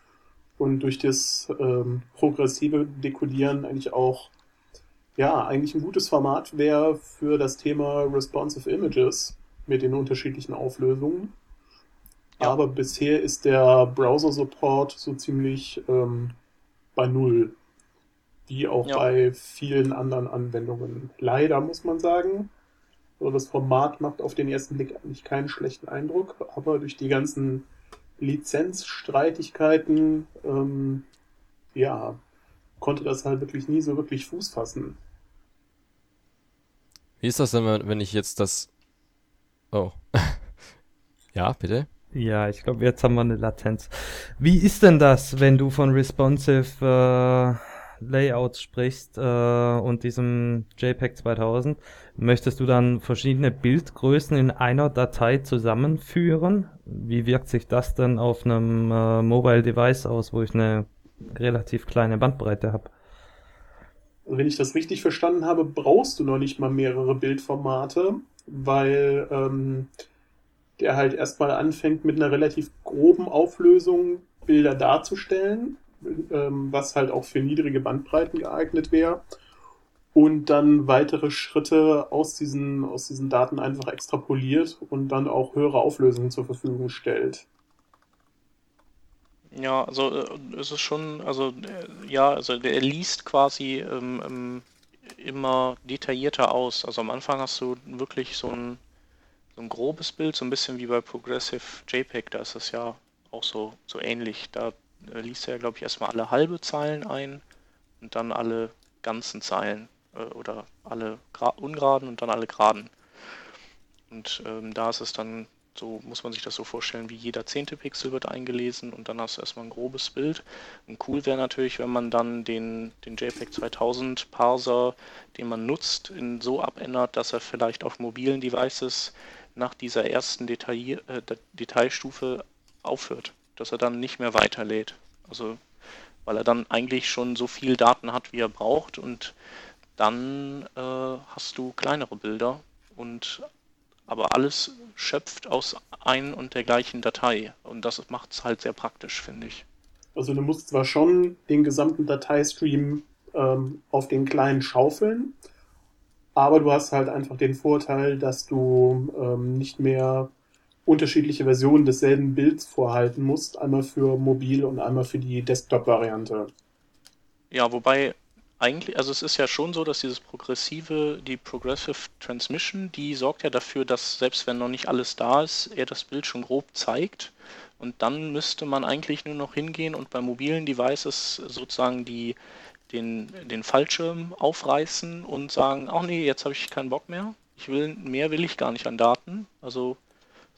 und durch das ähm, progressive Dekodieren eigentlich auch ja eigentlich ein gutes Format wäre für das Thema responsive Images mit den unterschiedlichen Auflösungen. Ja. Aber bisher ist der Browser-Support so ziemlich ähm, bei Null. Wie auch Ja. bei vielen anderen Anwendungen. Leider muss man sagen. So, das Format macht auf den ersten Blick eigentlich keinen schlechten Eindruck, aber durch die ganzen Lizenzstreitigkeiten, ähm, ja, konnte das halt wirklich nie so wirklich Fuß fassen. Wie ist das denn, wenn wenn ich jetzt das. Oh. (laughs) ja, bitte? Ja, ich glaube, jetzt haben wir eine Latenz. Wie ist denn das, wenn du von responsive äh, Layouts sprichst äh, und diesem JPEG 2000? Möchtest du dann verschiedene Bildgrößen in einer Datei zusammenführen? Wie wirkt sich das denn auf einem äh, Mobile Device aus, wo ich eine relativ kleine Bandbreite habe? Wenn ich das richtig verstanden habe, brauchst du noch nicht mal mehrere Bildformate, weil ähm, der halt erstmal anfängt mit einer relativ groben Auflösung Bilder darzustellen, ähm, was halt auch für niedrige Bandbreiten geeignet wäre. Und dann weitere Schritte aus diesen, aus diesen Daten einfach extrapoliert und dann auch höhere Auflösungen zur Verfügung stellt. Ja, also äh, es ist schon, also äh, ja, also der liest quasi ähm, ähm, immer detaillierter aus. Also am Anfang hast du wirklich so ein, so ein grobes Bild, so ein bisschen wie bei Progressive JPEG, da ist es ja auch so, so ähnlich. Da äh, liest er, glaube ich, erstmal alle halbe Zeilen ein und dann alle ganzen Zeilen äh, oder alle ungeraden und dann alle geraden. Und ähm, da ist es dann so, muss man sich das so vorstellen, wie jeder zehnte Pixel wird eingelesen und dann hast du erstmal ein grobes Bild. Und cool wäre natürlich, wenn man dann den, den JPEG 2000 Parser, den man nutzt, in so abändert, dass er vielleicht auf mobilen Devices nach dieser ersten Detail, äh, De- Detailstufe aufhört, dass er dann nicht mehr weiterlädt. Also, weil er dann eigentlich schon so viel Daten hat, wie er braucht und dann äh, hast du kleinere Bilder und aber alles schöpft aus ein und der gleichen Datei und das macht es halt sehr praktisch, finde ich. Also du musst zwar schon den gesamten Dateistream ähm, auf den kleinen schaufeln, aber du hast halt einfach den Vorteil, dass du ähm, nicht mehr unterschiedliche Versionen desselben Bilds vorhalten musst, einmal für mobil und einmal für die Desktop-Variante. Ja, wobei eigentlich, also es ist ja schon so, dass dieses progressive, die Progressive Transmission, die sorgt ja dafür, dass selbst wenn noch nicht alles da ist, er das Bild schon grob zeigt. Und dann müsste man eigentlich nur noch hingehen und bei mobilen Devices sozusagen die, den, den Fallschirm aufreißen und sagen, ach nee, jetzt habe ich keinen Bock mehr. Ich will, mehr will ich gar nicht an Daten. Also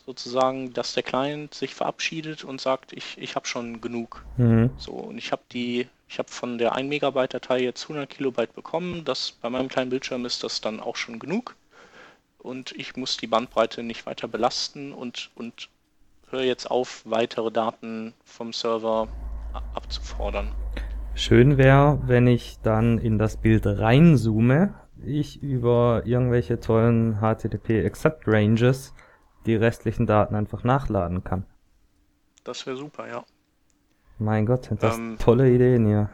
sozusagen, dass der Client sich verabschiedet und sagt, ich, ich habe schon genug. Mhm. So, und ich habe die, ich habe von der 1 Megabyte Datei jetzt 100 Kilobyte bekommen. Das, bei meinem kleinen Bildschirm ist das dann auch schon genug. Und ich muss die Bandbreite nicht weiter belasten und, und höre jetzt auf, weitere Daten vom Server abzufordern. Schön wäre, wenn ich dann in das Bild reinzoome, ich über irgendwelche tollen HTTP Accept Ranges die restlichen Daten einfach nachladen kann. Das wäre super, ja. Mein Gott, sind das ähm, tolle Ideen hier.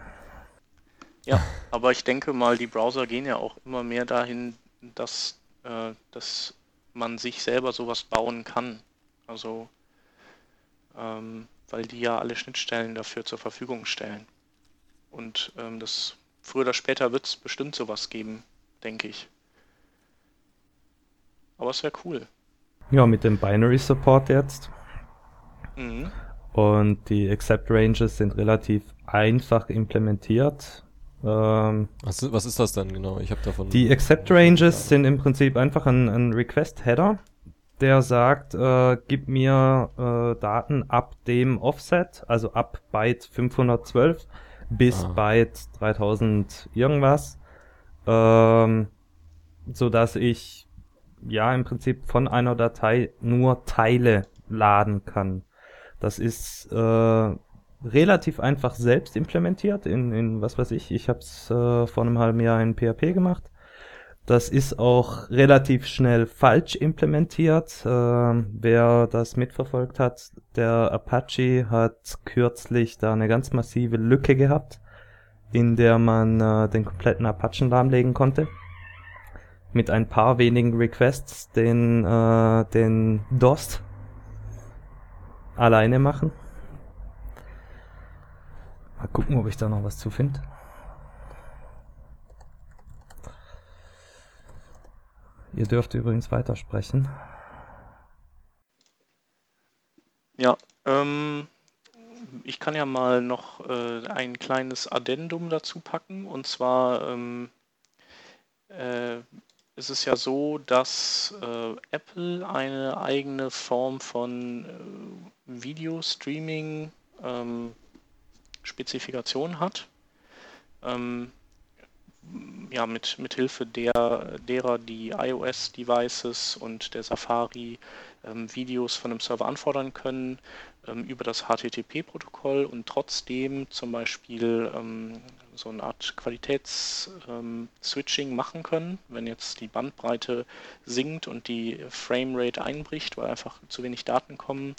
Ja, aber ich denke mal, die Browser gehen ja auch immer mehr dahin, dass, äh, dass man sich selber sowas bauen kann. Also, ähm, weil die ja alle Schnittstellen dafür zur Verfügung stellen. Und ähm, das früher oder später wird es bestimmt sowas geben, denke ich. Aber es wäre cool. Ja, mit dem Binary Support jetzt. Mhm. Und die Accept Ranges sind relativ einfach implementiert. Ähm, was, was, ist das denn genau? Ich habe davon. Die Accept Ranges sind im Prinzip einfach ein, ein Request Header, der sagt, äh, gib mir äh, Daten ab dem Offset, also ab Byte 512 bis ah. Byte 3000 irgendwas, ähm, so dass ich ja im Prinzip von einer Datei nur Teile laden kann. Das ist äh, relativ einfach selbst implementiert in, in was weiß ich. Ich habe es äh, vor einem halben Jahr in PHP gemacht. Das ist auch relativ schnell falsch implementiert. Äh, wer das mitverfolgt hat, der Apache hat kürzlich da eine ganz massive Lücke gehabt, in der man äh, den kompletten Apachen lahmlegen konnte mit ein paar wenigen Requests den, äh, den DOS alleine machen. Mal gucken, ob ich da noch was zu finde. Ihr dürft übrigens weitersprechen. Ja, ähm, ich kann ja mal noch äh, ein kleines Addendum dazu packen. Und zwar ähm, äh, ist es ja so, dass äh, Apple eine eigene Form von äh, Video-Streaming ähm, Spezifikation hat. Ähm, ja, mit, mit Hilfe der, derer die iOS-Devices und der Safari ähm, Videos von einem Server anfordern können, ähm, über das HTTP-Protokoll und trotzdem zum Beispiel ähm, so eine Art Qualitätsswitching ähm, machen können, wenn jetzt die Bandbreite sinkt und die Framerate einbricht, weil einfach zu wenig Daten kommen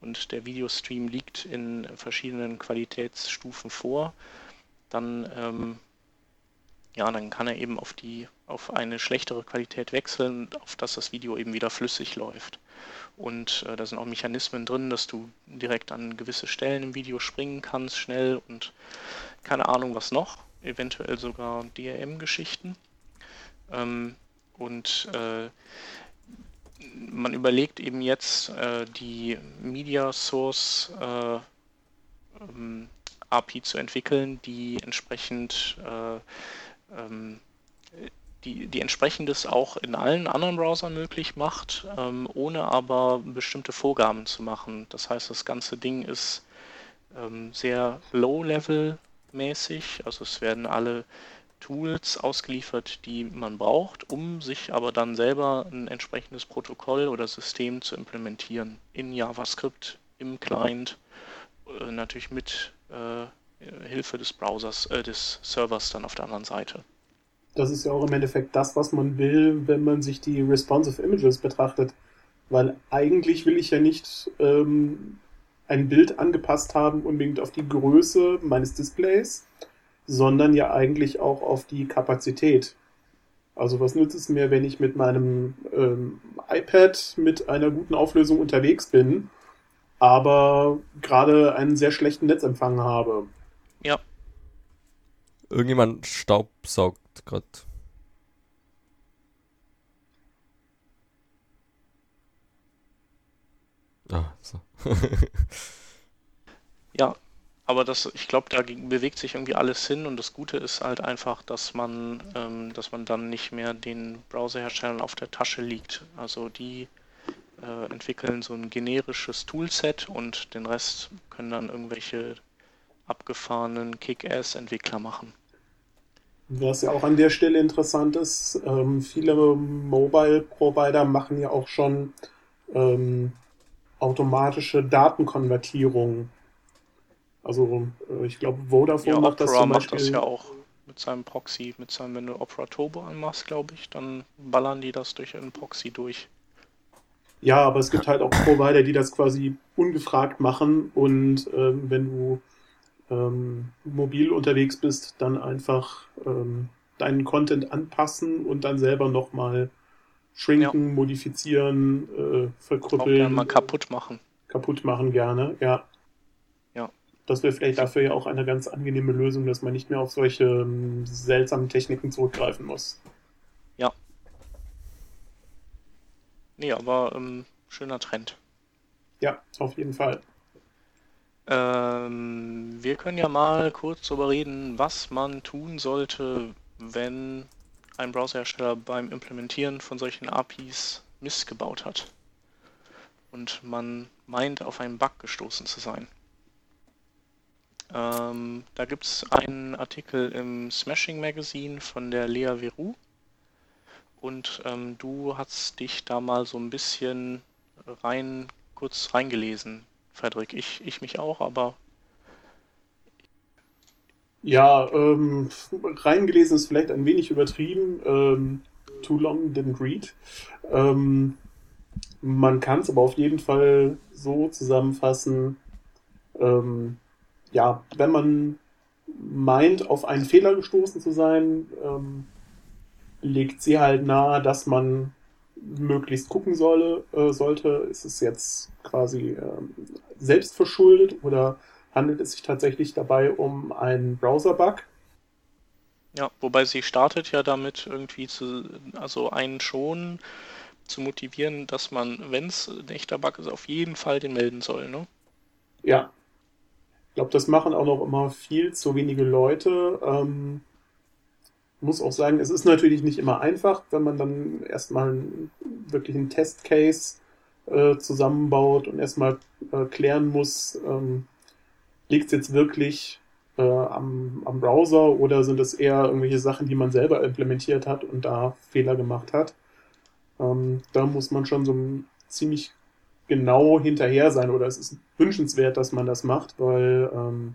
und der Videostream liegt in verschiedenen Qualitätsstufen vor, dann ähm, ja, dann kann er eben auf die auf eine schlechtere Qualität wechseln, auf dass das Video eben wieder flüssig läuft. Und äh, da sind auch Mechanismen drin, dass du direkt an gewisse Stellen im Video springen kannst, schnell und keine Ahnung was noch. Eventuell sogar DRM-Geschichten. Ähm, und äh, man überlegt eben jetzt äh, die Media Source äh, ähm, API zu entwickeln, die entsprechend äh, ähm, die, die entsprechendes auch in allen anderen Browsern möglich macht, ähm, ohne aber bestimmte Vorgaben zu machen. Das heißt, das ganze Ding ist ähm, sehr low-level-mäßig, also es werden alle Tools ausgeliefert, die man braucht, um sich aber dann selber ein entsprechendes Protokoll oder System zu implementieren in JavaScript im Client, äh, natürlich mit äh, Hilfe des Browsers, äh, des Servers dann auf der anderen Seite das ist ja auch im Endeffekt das, was man will, wenn man sich die responsive Images betrachtet. Weil eigentlich will ich ja nicht ähm, ein Bild angepasst haben, unbedingt auf die Größe meines Displays, sondern ja eigentlich auch auf die Kapazität. Also was nützt es mir, wenn ich mit meinem ähm, iPad mit einer guten Auflösung unterwegs bin, aber gerade einen sehr schlechten Netzempfang habe? Ja. Irgendjemand staubsaugt gerade. Ah, so. (laughs) ja, aber das, ich glaube, da bewegt sich irgendwie alles hin und das Gute ist halt einfach, dass man, ähm, dass man dann nicht mehr den Browserherstellern auf der Tasche liegt. Also die äh, entwickeln so ein generisches Toolset und den Rest können dann irgendwelche abgefahrenen Kick-Ass-Entwickler machen. Was ja auch an der Stelle interessant ist, ähm, viele Mobile-Provider machen ja auch schon ähm, automatische Datenkonvertierung. Also äh, ich glaube, Vodafone ja, macht Opera das zum macht Beispiel. das ja auch mit seinem Proxy, mit seinem, wenn du Opera Turbo anmachst, glaube ich, dann ballern die das durch einen Proxy durch. Ja, aber es gibt halt auch Provider, die das quasi ungefragt machen und ähm, wenn du ähm, mobil unterwegs bist, dann einfach ähm, deinen Content anpassen und dann selber nochmal schrinken, modifizieren, äh, Auch gerne verkrüppeln, mal kaputt machen. kaputt machen gerne, ja. Ja. Das wäre vielleicht dafür ja auch eine ganz angenehme Lösung, dass man nicht mehr auf solche ähm, seltsamen Techniken zurückgreifen muss. Nee, aber ähm, schöner Trend. Ja, auf jeden Fall. Ähm, wir können ja mal kurz darüber reden, was man tun sollte, wenn ein Browserhersteller beim Implementieren von solchen APIs Mist gebaut hat und man meint, auf einen Bug gestoßen zu sein. Ähm, da gibt es einen Artikel im Smashing Magazine von der Lea Veru und ähm, du hast dich da mal so ein bisschen rein, kurz reingelesen, Frederik. Ich, ich mich auch, aber Ja, ähm, reingelesen ist vielleicht ein wenig übertrieben. Ähm, too long didn't read. Ähm, man kann es aber auf jeden Fall so zusammenfassen. Ähm, ja, wenn man meint, auf einen Fehler gestoßen zu sein, ähm, legt sie halt nahe, dass man möglichst gucken solle, äh, sollte, ist es jetzt quasi ähm, selbst verschuldet oder handelt es sich tatsächlich dabei um einen Browser-Bug. ja, wobei sie startet ja damit irgendwie zu, also einen schon zu motivieren, dass man, wenn es ein echter Bug ist, auf jeden Fall den melden soll, ne? Ja. Ich glaube, das machen auch noch immer viel zu wenige Leute. Ähm, muss auch sagen, es ist natürlich nicht immer einfach, wenn man dann erstmal einen, wirklich einen Testcase äh, zusammenbaut und erstmal äh, klären muss, ähm, liegt es jetzt wirklich äh, am, am Browser oder sind es eher irgendwelche Sachen, die man selber implementiert hat und da Fehler gemacht hat. Ähm, da muss man schon so ziemlich genau hinterher sein oder es ist wünschenswert, dass man das macht, weil ähm,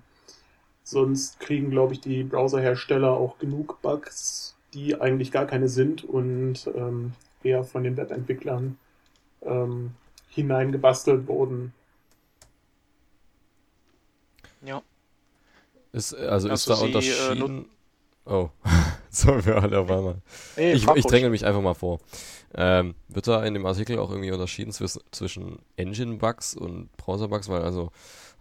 sonst kriegen, glaube ich, die Browserhersteller auch genug Bugs, die eigentlich gar keine sind und ähm, eher von den Webentwicklern ähm, hineingebastelt wurden. Ja. Ist, also ist Hast da du sie, äh, unterschieden. oh, (laughs) so wir alle auf einmal. Hey, Ich, ich dränge mich einfach mal vor. Ähm, wird da in dem Artikel auch irgendwie unterschieden zwis- zwischen Engine-Bugs und Browser-Bugs? Weil also,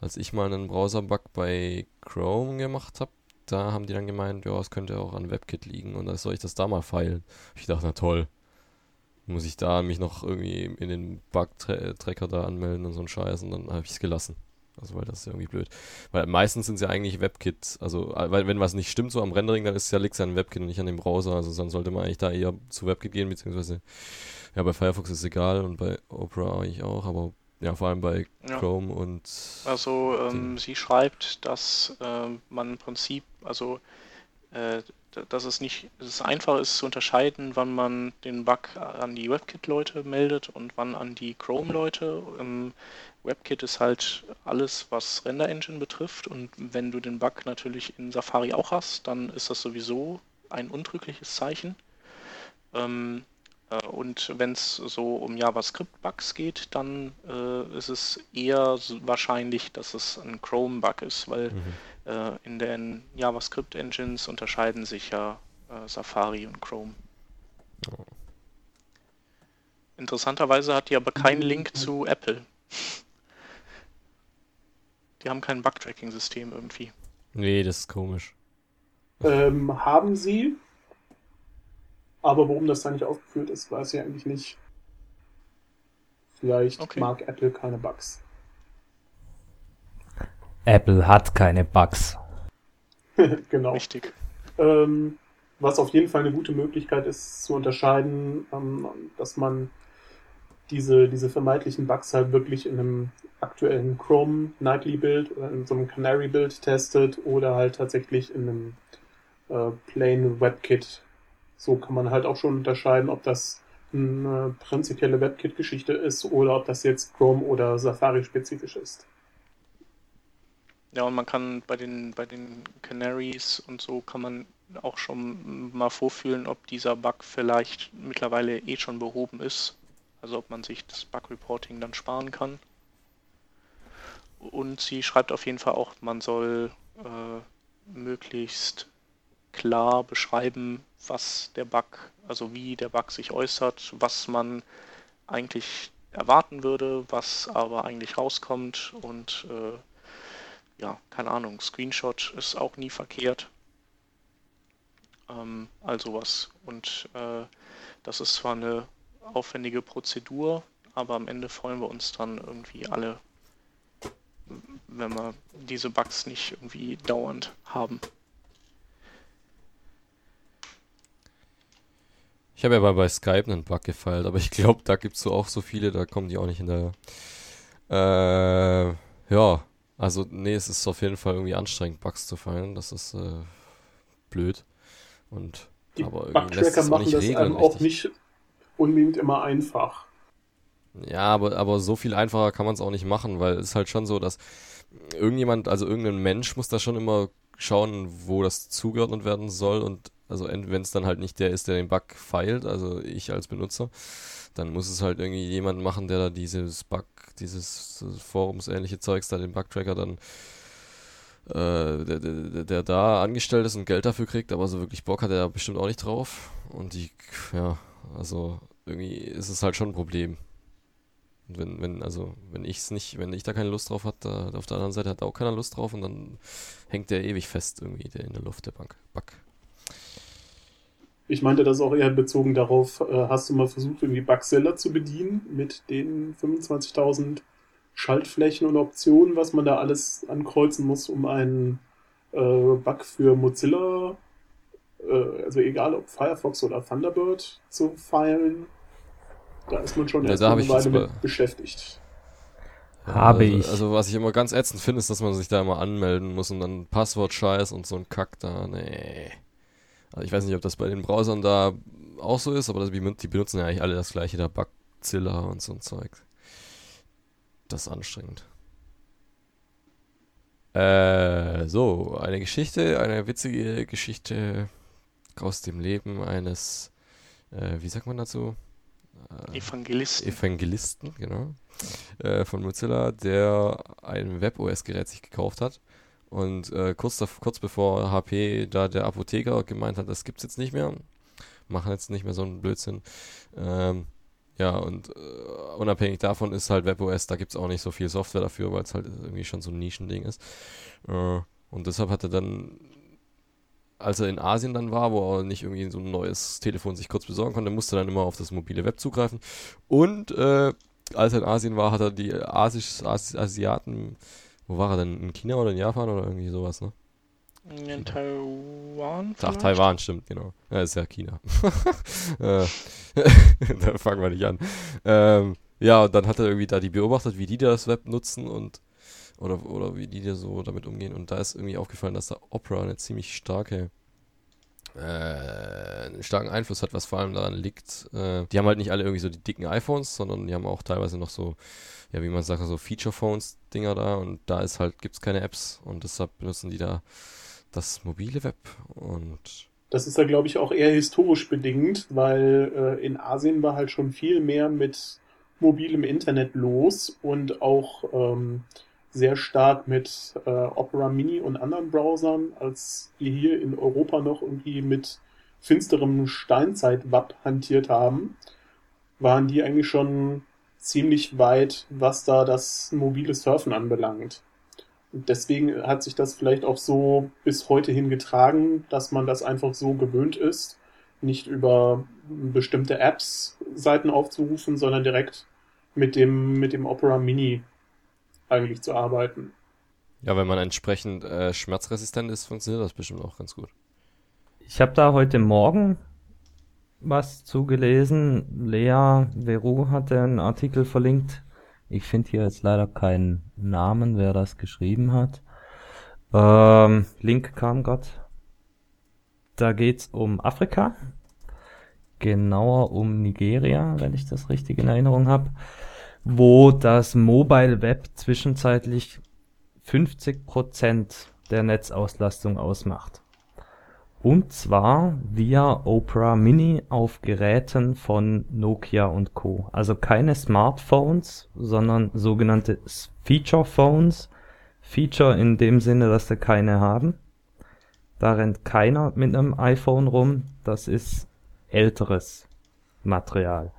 als ich mal einen Browser-Bug bei Chrome gemacht habe, da haben die dann gemeint, ja, es könnte auch an WebKit liegen und dann soll ich das da mal feilen. Ich dachte, na toll. Muss ich da mich noch irgendwie in den Bug-Tracker da anmelden und so ein Scheiß und dann habe ich es gelassen. Also, weil das ist irgendwie blöd. Weil meistens sind es ja eigentlich WebKit. Also, äh, weil wenn was nicht stimmt so am Rendering, dann ist ja liegt an WebKit und nicht an dem Browser. Also dann sollte man eigentlich da eher zu WebKit gehen, beziehungsweise ja, bei Firefox ist es egal und bei Opera eigentlich auch, aber ja, vor allem bei Ja. Chrome und Also ähm, sie schreibt, dass ähm, man im Prinzip, also äh, dass es nicht, dass es einfach ist zu unterscheiden, wann man den Bug an die WebKit-Leute meldet und wann an die Chrome-Leute. WebKit ist halt alles, was Render-Engine betrifft und wenn du den Bug natürlich in Safari auch hast, dann ist das sowieso ein untrügliches Zeichen. Ähm, Äh, und wenn es so um JavaScript-Bugs geht, dann äh, ist es eher wahrscheinlich, dass es ein Chrome-Bug ist, weil mhm. Äh, in den JavaScript-Engines unterscheiden sich ja äh, Safari und Chrome. Oh. Interessanterweise hat die aber keinen Link zu Apple. Die haben kein Bug-Tracking-System irgendwie. Nee, das ist komisch. Ähm, haben sie, aber warum das da nicht aufgeführt ist, weiß ich eigentlich nicht. Vielleicht okay. mag Apple keine Bugs. Apple hat keine Bugs. (laughs) genau. Richtig. Ähm, was auf jeden Fall eine gute Möglichkeit ist, zu unterscheiden, ähm, dass man diese, diese vermeintlichen Bugs halt wirklich in einem aktuellen Chrome Nightly Build oder in so einem Canary Build testet oder halt tatsächlich in einem äh, Plain WebKit. So kann man halt auch schon unterscheiden, ob das eine prinzipielle WebKit-Geschichte ist oder ob das jetzt Chrome oder Safari spezifisch ist. Ja, und man kann bei den, bei den Canaries und so kann man auch schon mal vorfühlen, ob dieser Bug vielleicht mittlerweile eh schon behoben ist. Also ob man sich das Bug-Reporting dann sparen kann. Und sie schreibt auf jeden Fall auch, man soll äh, möglichst klar beschreiben, was der Bug, also wie der Bug sich äußert, was man eigentlich erwarten würde, was aber eigentlich rauskommt und äh, ja, keine Ahnung, Screenshot ist auch nie verkehrt. Ähm, also was. Und äh, das ist zwar eine aufwendige Prozedur, aber am Ende freuen wir uns dann irgendwie alle, wenn wir diese Bugs nicht irgendwie dauernd haben. Ich habe ja mal bei Skype einen Bug gefeilt, aber ich glaube, da gibt es so auch so viele, da kommen die auch nicht hinterher. Äh, ja, also nee, es ist auf jeden Fall irgendwie anstrengend, Bugs zu feilen. Das ist äh, blöd. Und die aber irgendwie lässt es auch nicht das regeln. auch nicht unbedingt immer einfach. Ja, aber, aber so viel einfacher kann man es auch nicht machen, weil es ist halt schon so, dass irgendjemand, also irgendein Mensch muss da schon immer schauen, wo das zugeordnet werden soll und also wenn es dann halt nicht der ist, der den Bug feilt, also ich als Benutzer, dann muss es halt irgendwie jemand machen, der da dieses Bug, dieses forumsähnliche Zeugs da, den Bugtracker dann äh, der, der, der, da angestellt ist und Geld dafür kriegt, aber so wirklich Bock hat er bestimmt auch nicht drauf. Und die, ja, also irgendwie ist es halt schon ein Problem. Und wenn, wenn, also, wenn ich es nicht, wenn ich da keine Lust drauf hatte, auf der anderen Seite hat auch keiner Lust drauf und dann hängt der ewig fest irgendwie der in der Luft, der Bank. Bug. Ich meinte das auch eher bezogen darauf, äh, hast du mal versucht, irgendwie Bugseller zu bedienen mit den 25.000 Schaltflächen und Optionen, was man da alles ankreuzen muss, um einen äh, Bug für Mozilla äh, also egal ob Firefox oder Thunderbird zu feilen, da ist man schon ja, erst eine Weile mit beschäftigt. Habe also, ich. Also was ich immer ganz ätzend finde, ist, dass man sich da immer anmelden muss und dann Passwort-Scheiß und so ein Kack da, nee. Also ich weiß nicht, ob das bei den Browsern da auch so ist, aber die benutzen ja eigentlich alle das gleiche, da Bugzilla und so ein Zeug. Das ist anstrengend. Äh, so, eine Geschichte, eine witzige Geschichte aus dem Leben eines, äh, wie sagt man dazu? Äh, Evangelisten. Evangelisten, genau. Äh, von Mozilla, der ein WebOS-Gerät sich gekauft hat. Und äh, kurz, da, kurz bevor HP da der Apotheker gemeint hat, das gibt's jetzt nicht mehr, machen jetzt nicht mehr so einen Blödsinn. Ähm, ja, und äh, unabhängig davon ist halt WebOS, da gibt es auch nicht so viel Software dafür, weil es halt irgendwie schon so ein Nischending ist. Äh, und deshalb hat er dann als er in Asien dann war, wo er nicht irgendwie so ein neues Telefon sich kurz besorgen konnte, musste er dann immer auf das mobile Web zugreifen. Und äh, als er in Asien war, hat er die Asisch, Asi Asiaten, wo war er denn? In China oder in Japan oder irgendwie sowas, ne? In Taiwan? Ach, Taiwan, stimmt, genau. Ja, ist ja China. (laughs) Äh, (laughs) da fangen wir nicht an. Ähm, ja, und dann hat er irgendwie da die beobachtet, wie die das Web nutzen und oder, oder wie die da so damit umgehen. Und da ist irgendwie aufgefallen, dass da Opera eine ziemlich starke äh, einen starken Einfluss hat, was vor allem daran liegt. Äh, die haben halt nicht alle irgendwie so die dicken iPhones, sondern die haben auch teilweise noch so, ja, wie man sagt, so Feature-Phones-Dinger da und da ist halt, gibt es keine Apps und deshalb benutzen die da das mobile Web und Das ist da, glaube ich, auch eher historisch bedingt, weil äh, in Asien war halt schon viel mehr mit mobilem Internet los und auch ähm, sehr stark mit äh, Opera Mini und anderen Browsern, als wir hier in Europa noch irgendwie mit finsterem Steinzeit-WAP hantiert haben, waren die eigentlich schon ziemlich weit, was da das mobile Surfen anbelangt. Und deswegen hat sich das vielleicht auch so bis heute hingetragen, dass man das einfach so gewöhnt ist, nicht über bestimmte Apps Seiten aufzurufen, sondern direkt mit dem, mit dem Opera Mini eigentlich zu arbeiten. Ja, wenn man entsprechend äh, schmerzresistent ist, funktioniert das bestimmt auch ganz gut. Ich habe da heute Morgen was zugelesen. Lea Veru hatte einen Artikel verlinkt. Ich finde hier jetzt leider keinen Namen, wer das geschrieben hat. Ähm, Link kam grad. Da geht's um Afrika. Genauer um Nigeria, wenn ich das richtig in Erinnerung habe. Wo das Mobile Web zwischenzeitlich 50% der Netzauslastung ausmacht. Und zwar via Opera Mini auf Geräten von Nokia und Co. Also keine Smartphones, sondern sogenannte Feature Phones. Feature in dem Sinne, dass sie keine haben. Da rennt keiner mit einem iPhone rum. Das ist älteres Material.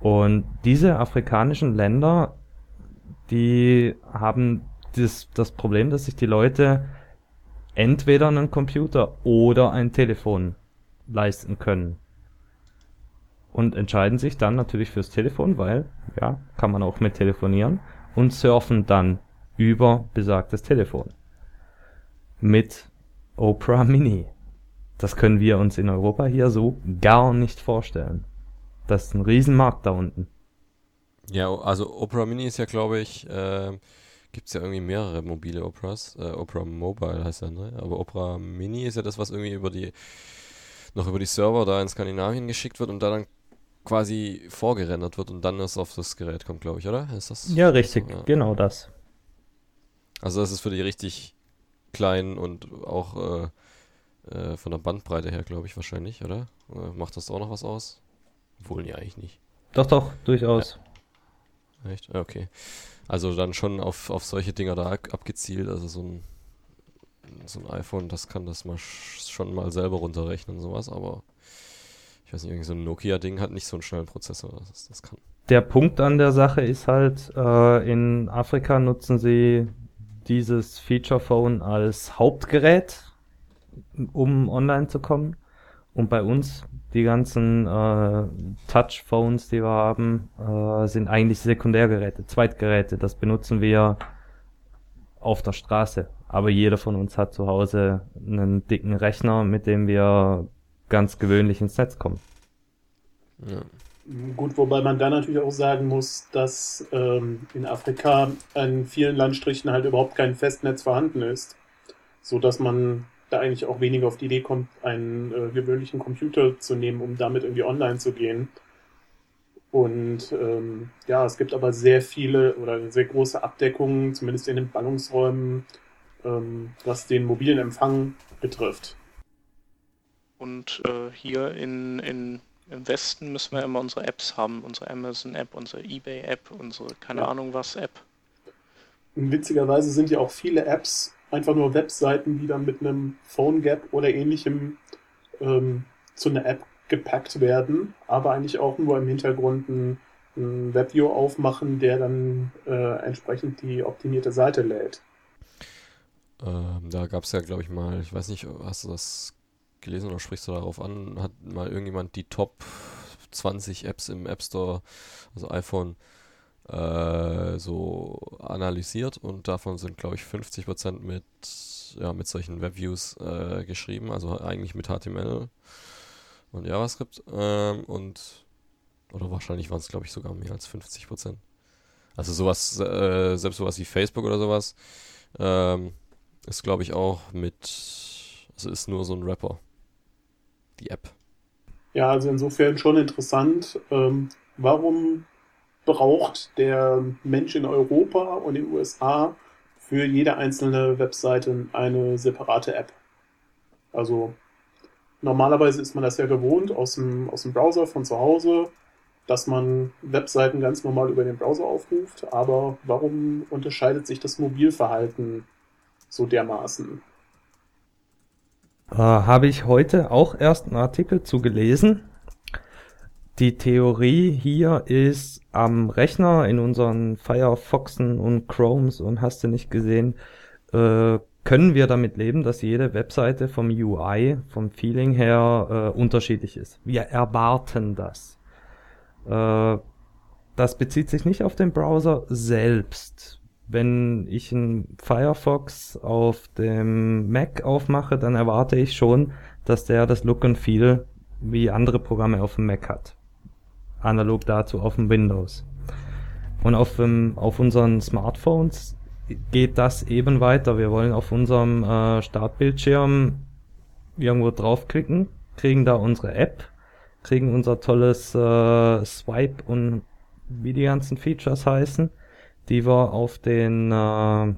Und diese afrikanischen Länder, die haben das, das Problem, dass sich die Leute entweder einen Computer oder ein Telefon leisten können. Und entscheiden sich dann natürlich fürs Telefon, weil, ja, kann man auch mit telefonieren und surfen dann über besagtes Telefon. Mit Opera Mini. Das können wir uns in Europa hier so gar nicht vorstellen. Das ist ein Riesenmarkt da unten. Ja, also Opera Mini ist ja, glaube ich, äh, gibt es ja irgendwie mehrere mobile Operas. Äh, Opera Mobile heißt ja, ne? Aber Opera Mini ist ja das, was irgendwie über die noch über die Server da in Skandinavien geschickt wird und da dann quasi vorgerendert wird und dann erst auf das Gerät kommt, glaube ich, oder? Ist das? Ja, richtig, ja. genau das. Also das ist für die richtig kleinen und auch äh, äh, von der Bandbreite her, glaube ich, wahrscheinlich, oder? Äh, macht das auch noch was aus? Obwohl, ja, eigentlich nicht. Doch, doch, durchaus. Ja. Echt? Okay. Also dann schon auf, auf solche Dinger da abgezielt. Also so ein, so ein iPhone, das kann das mal schon mal selber runterrechnen, sowas, aber ich weiß nicht, irgendwie so ein Nokia-Ding hat nicht so einen schnellen Prozessor, das, das kann. Der Punkt an der Sache ist halt, äh, in Afrika nutzen sie dieses Feature Phone als Hauptgerät, um online zu kommen. Und bei uns die ganzen äh, Touch-Phones, die wir haben, äh, sind eigentlich Sekundärgeräte, Zweitgeräte. Das benutzen wir auf der Straße. Aber jeder von uns hat zu Hause einen dicken Rechner, mit dem wir ganz gewöhnlich ins Netz kommen. Ja. Gut, wobei man da natürlich auch sagen muss, dass ähm, in Afrika an vielen Landstrichen halt überhaupt kein Festnetz vorhanden ist, so dass man da eigentlich auch weniger auf die Idee kommt, einen äh, gewöhnlichen Computer zu nehmen, um damit irgendwie online zu gehen. Und ähm, ja, es gibt aber sehr viele oder sehr große Abdeckungen, zumindest in den Ballungsräumen, ähm, was den mobilen Empfang betrifft. Und äh, hier in, in, im Westen müssen wir immer unsere Apps haben, unsere Amazon-App, unsere eBay-App, unsere keine ja. Ahnung was App. Und witzigerweise sind ja auch viele Apps einfach nur Webseiten, die dann mit einem Phone Gap oder ähnlichem ähm, zu einer App gepackt werden, aber eigentlich auch nur im Hintergrund ein, ein Webview aufmachen, der dann äh, entsprechend die optimierte Seite lädt. Ähm, da gab es ja, glaube ich, mal, ich weiß nicht, hast du das gelesen oder sprichst du darauf an, hat mal irgendjemand die Top 20 Apps im App Store, also iPhone, äh, so analysiert und davon sind, glaube ich, 50% mit, ja, mit solchen Webviews äh, geschrieben, also eigentlich mit HTML und JavaScript ähm, und oder wahrscheinlich waren es, glaube ich, sogar mehr als 50%. Also sowas, äh, selbst sowas wie Facebook oder sowas, ähm, ist, glaube ich, auch mit, also ist nur so ein Rapper. Die App. Ja, also insofern schon interessant. Ähm, warum braucht der Mensch in Europa und in den USA für jede einzelne Webseite eine separate App. Also normalerweise ist man das ja gewohnt aus dem, aus dem Browser von zu Hause, dass man Webseiten ganz normal über den Browser aufruft. Aber warum unterscheidet sich das Mobilverhalten so dermaßen? Äh, Habe ich heute auch erst einen Artikel zu gelesen. Die Theorie hier ist am Rechner in unseren Firefoxen und Chromes und hast du nicht gesehen, äh, können wir damit leben, dass jede Webseite vom UI, vom Feeling her äh, unterschiedlich ist. Wir erwarten das. Äh, das bezieht sich nicht auf den Browser selbst. Wenn ich einen Firefox auf dem Mac aufmache, dann erwarte ich schon, dass der das Look and Feel wie andere Programme auf dem Mac hat. Analog dazu auf dem Windows. Und auf, ähm, auf unseren Smartphones geht das eben weiter. Wir wollen auf unserem äh, Startbildschirm irgendwo draufklicken, kriegen da unsere App, kriegen unser tolles äh, Swipe und wie die ganzen Features heißen, die wir auf den äh,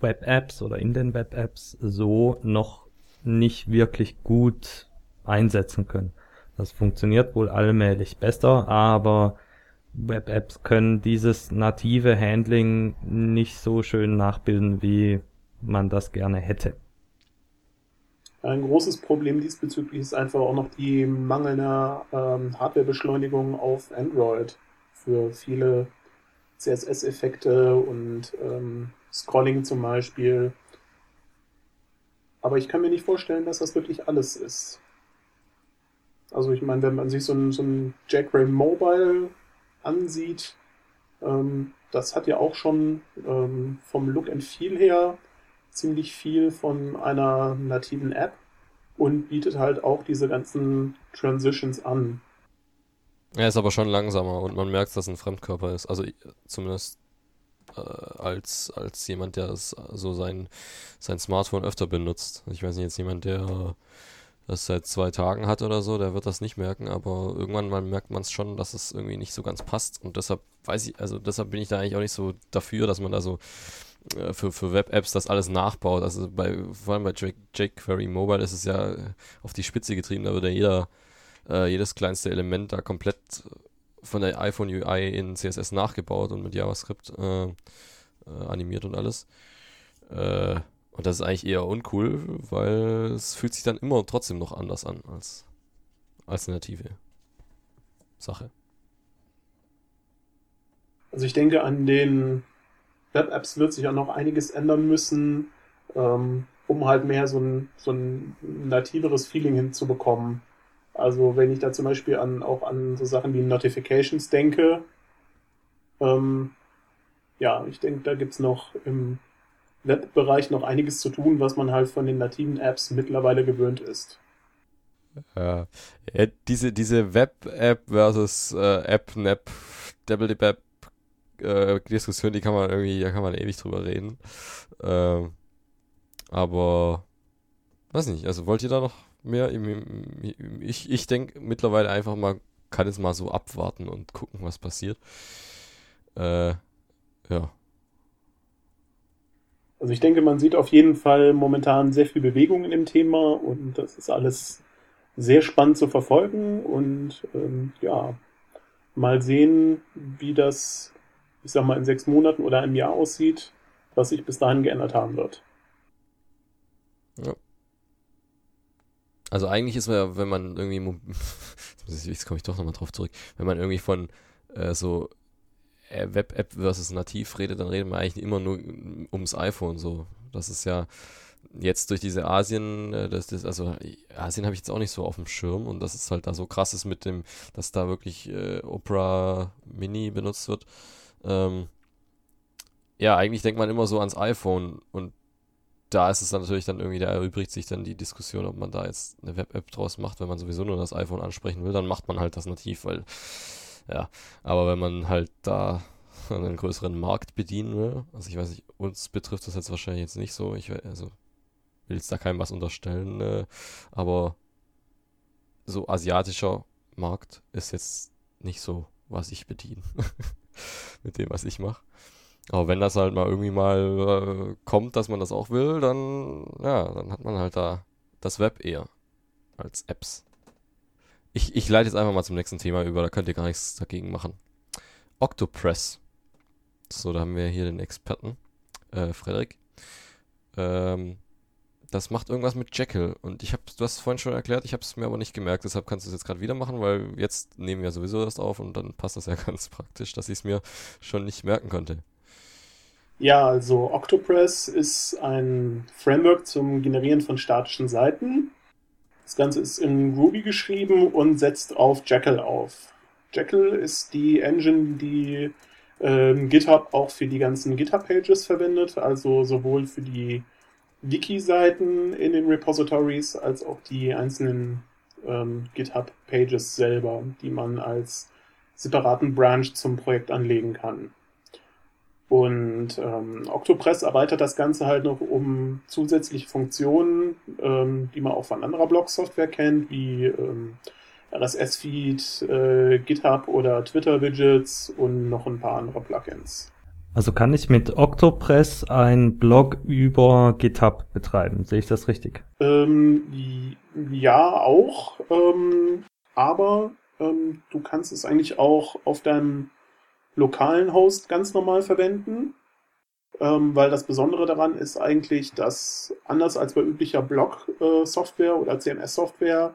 Web-Apps oder in den Web-Apps so noch nicht wirklich gut einsetzen können. Das funktioniert wohl allmählich besser, aber Web-Apps können dieses native Handling nicht so schön nachbilden, wie man das gerne hätte. Ein großes Problem diesbezüglich ist einfach auch noch die mangelnde ähm, Hardwarebeschleunigung auf Android für viele CSS-Effekte und ähm, Scrolling zum Beispiel. Aber ich kann mir nicht vorstellen, dass das wirklich alles ist. Also ich meine, wenn man sich so ein, so ein Jackrail Mobile ansieht, ähm, das hat ja auch schon ähm, vom Look and Feel her ziemlich viel von einer nativen App und bietet halt auch diese ganzen Transitions an. Er ist aber schon langsamer und man merkt, dass es ein Fremdkörper ist. Also zumindest äh, als, als jemand, der so sein, sein Smartphone öfter benutzt. Ich weiß nicht, jetzt jemand, der das seit zwei Tagen hat oder so, der wird das nicht merken, aber irgendwann mal merkt man es schon, dass es irgendwie nicht so ganz passt und deshalb weiß ich, also deshalb bin ich da eigentlich auch nicht so dafür, dass man da so äh, für, für Web-Apps das alles nachbaut. Also bei, vor allem bei jQuery Mobile ist es ja auf die Spitze getrieben, da wird ja jeder, äh, jedes kleinste Element da komplett von der iPhone UI in CSS nachgebaut und mit JavaScript äh, äh, animiert und alles. Äh, und das ist eigentlich eher uncool, weil es fühlt sich dann immer trotzdem noch anders an als alternative Sache. Also ich denke, an den Web-Apps wird sich auch noch einiges ändern müssen, ähm, um halt mehr so ein, so ein nativeres Feeling hinzubekommen. Also wenn ich da zum Beispiel an, auch an so Sachen wie Notifications denke, ähm, ja, ich denke, da gibt's noch im Webbereich noch einiges zu tun, was man halt von den nativen Apps mittlerweile gewöhnt ist. Ja, diese, diese Web-App versus äh, App-Nap, Double-Dip-App äh, Diskussion, die kann man irgendwie, da kann man ewig drüber reden. Ähm, aber weiß nicht, also wollt ihr da noch mehr? Ich, ich denke mittlerweile einfach mal, kann es mal so abwarten und gucken, was passiert. Äh, ja. Also ich denke, man sieht auf jeden Fall momentan sehr viel Bewegung in dem Thema und das ist alles sehr spannend zu verfolgen und ähm, ja, mal sehen, wie das, ich sag mal, in sechs Monaten oder einem Jahr aussieht, was sich bis dahin geändert haben wird. Ja. Also eigentlich ist man ja, wenn man irgendwie, (laughs) jetzt komme ich doch nochmal drauf zurück, wenn man irgendwie von äh, so Web-App versus nativ redet, dann redet man eigentlich immer nur ums iPhone so. Das ist ja jetzt durch diese Asien, äh, das, das, also Asien habe ich jetzt auch nicht so auf dem Schirm und dass es halt da so krass ist mit dem, dass da wirklich äh, Opera Mini benutzt wird. Ähm, ja, eigentlich denkt man immer so ans iPhone und da ist es dann natürlich dann irgendwie, da erübrigt sich dann die Diskussion, ob man da jetzt eine Web-App draus macht, wenn man sowieso nur das iPhone ansprechen will, dann macht man halt das nativ, weil ja, aber wenn man halt da einen größeren Markt bedienen will, also ich weiß nicht, uns betrifft das jetzt wahrscheinlich jetzt nicht so, ich also will jetzt da keinem was unterstellen, äh, aber so asiatischer Markt ist jetzt nicht so, was ich bediene (laughs) mit dem, was ich mache. Aber wenn das halt mal irgendwie mal äh, kommt, dass man das auch will, dann ja, dann hat man halt da das Web eher. als Apps. Ich, ich leite jetzt einfach mal zum nächsten Thema über, da könnt ihr gar nichts dagegen machen. Octopress. So, da haben wir hier den Experten, äh, Frederik. Ähm, das macht irgendwas mit Jekyll. Und ich habe, du hast es vorhin schon erklärt, ich habe es mir aber nicht gemerkt, deshalb kannst du es jetzt gerade wieder machen, weil jetzt nehmen wir sowieso das auf und dann passt das ja (laughs) ganz praktisch, dass ich es mir schon nicht merken konnte. Ja, also Octopress ist ein Framework zum Generieren von statischen Seiten. Das Ganze ist in Ruby geschrieben und setzt auf Jekyll auf. Jekyll ist die Engine, die ähm, GitHub auch für die ganzen GitHub-Pages verwendet, also sowohl für die Wiki-Seiten in den Repositories als auch die einzelnen ähm, GitHub-Pages selber, die man als separaten Branch zum Projekt anlegen kann. Und ähm, Octopress erweitert das Ganze halt noch um zusätzliche Funktionen, ähm, die man auch von anderer Blog-Software kennt, wie ähm, RSS-Feed, äh, GitHub oder Twitter-Widgets und noch ein paar andere Plugins. Also kann ich mit Octopress ein Blog über GitHub betreiben? Sehe ich das richtig? Ähm, ja, auch. Ähm, aber ähm, du kannst es eigentlich auch auf deinem lokalen Host ganz normal verwenden. Ähm, weil das Besondere daran ist eigentlich, dass anders als bei üblicher Blog-Software oder CMS-Software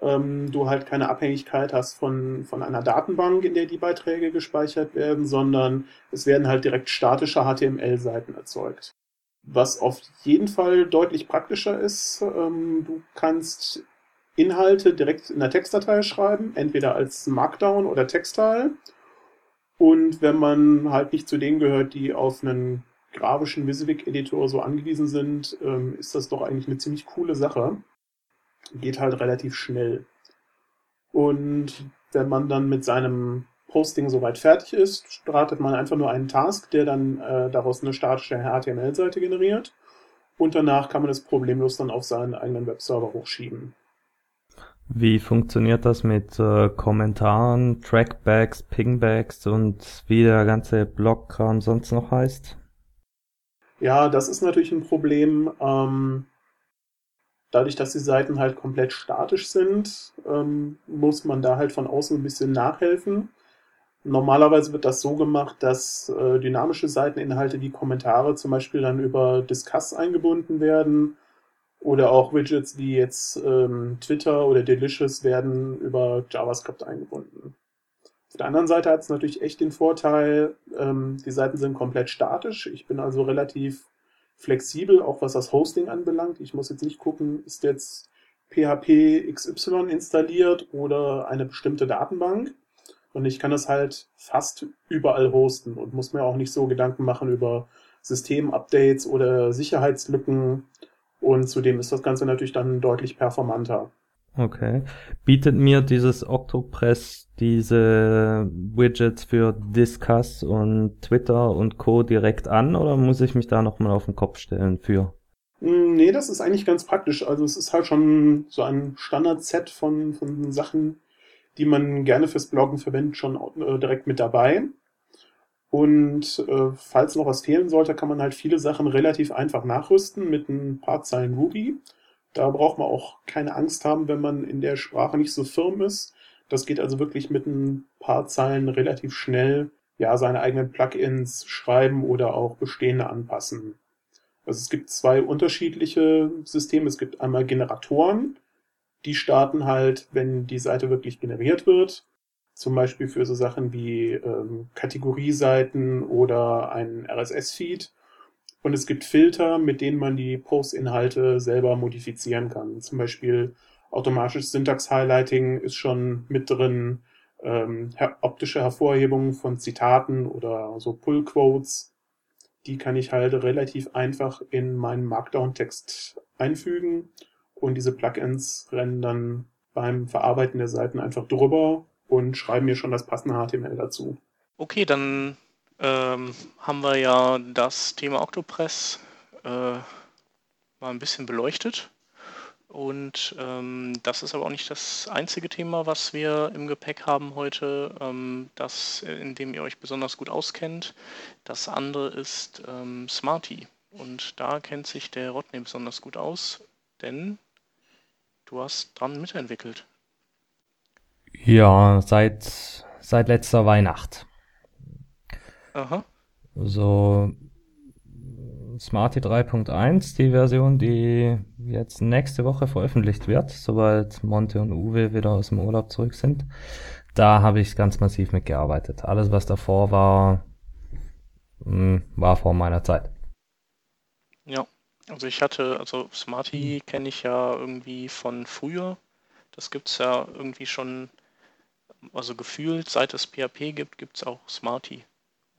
ähm, du halt keine Abhängigkeit hast von, von einer Datenbank, in der die Beiträge gespeichert werden, sondern es werden halt direkt statische HTML-Seiten erzeugt. Was auf jeden Fall deutlich praktischer ist, ähm, du kannst Inhalte direkt in der Textdatei schreiben, entweder als Markdown oder Textile. Und wenn man halt nicht zu denen gehört, die auf einen grafischen WYSIWYG-Editor so angewiesen sind, ähm, ist das doch eigentlich eine ziemlich coole Sache geht halt relativ schnell. Und wenn man dann mit seinem Posting soweit fertig ist, startet man einfach nur einen Task, der dann äh, daraus eine statische HTML-Seite generiert. Und danach kann man es problemlos dann auf seinen eigenen Webserver hochschieben. Wie funktioniert das mit äh, Kommentaren, Trackbacks, Pingbacks und wie der ganze Blogkram sonst noch heißt? Ja, das ist natürlich ein Problem. Ähm, dadurch, dass die Seiten halt komplett statisch sind, ähm, muss man da halt von außen ein bisschen nachhelfen. Normalerweise wird das so gemacht, dass äh, dynamische Seiteninhalte wie Kommentare zum Beispiel dann über Discuss eingebunden werden oder auch Widgets wie jetzt ähm, Twitter oder Delicious werden über JavaScript eingebunden. Auf der anderen Seite hat es natürlich echt den Vorteil, ähm, die Seiten sind komplett statisch. Ich bin also relativ flexibel, auch was das Hosting anbelangt. Ich muss jetzt nicht gucken, ist jetzt PHP XY installiert oder eine bestimmte Datenbank. Und ich kann das halt fast überall hosten und muss mir auch nicht so Gedanken machen über Systemupdates oder Sicherheitslücken. Und zudem ist das Ganze natürlich dann deutlich performanter. Okay. Bietet mir dieses Octopress diese Widgets für Discuss und Twitter und Co. direkt an oder muss ich mich da nochmal auf den Kopf stellen für? Hm, nee, das ist eigentlich ganz praktisch. Also es ist halt schon so ein Standard-Set von, von Sachen, die man gerne fürs Bloggen verwendet, schon äh, direkt mit dabei. Und äh, falls noch was fehlen sollte, kann man halt viele Sachen relativ einfach nachrüsten mit ein paar Zeilen Ruby. Da braucht man auch keine Angst haben, wenn man in der Sprache nicht so firm ist. Das geht also wirklich mit ein paar Zeilen relativ schnell, ja, seine eigenen Plugins schreiben oder auch bestehende anpassen. Also es gibt zwei unterschiedliche Systeme. Es gibt einmal Generatoren, die starten halt, wenn die Seite wirklich generiert wird. Zum Beispiel für so Sachen wie ähm, Kategorieseiten oder ein RSS-Feed. Und es gibt Filter, mit denen man die Post-Inhalte selber modifizieren kann. Zum Beispiel automatisches Syntax-Highlighting ist schon mit drin, ähm, optische Hervorhebung von Zitaten oder so Pull-Quotes. Die kann ich halt relativ einfach in meinen Markdown-Text einfügen und diese Plugins rennen dann beim Verarbeiten der Seiten einfach drüber und schreiben mir schon das passende HTML dazu. Okay, dann ähm, haben wir ja das Thema Octopress äh, mal ein bisschen beleuchtet. Und ähm, das ist aber auch nicht das einzige Thema, was wir im Gepäck haben heute, ähm, das, in dem ihr euch besonders gut auskennt. Das andere ist ähm, Smarty. Und da kennt sich der Rodney besonders gut aus, denn du hast dran mitentwickelt. Ja, seit, seit letzter Weihnacht. Aha. So Smarty 3.1, die Version, die jetzt nächste Woche veröffentlicht wird, sobald Monte und Uwe wieder aus dem Urlaub zurück sind. Da habe ich ganz massiv mitgearbeitet. Alles, was davor war, hm, war vor meiner Zeit. Ja, also ich hatte, also Smarty kenne ich ja irgendwie von früher. Das gibt es ja irgendwie schon, also gefühlt, seit es PHP gibt, gibt es auch Smarty.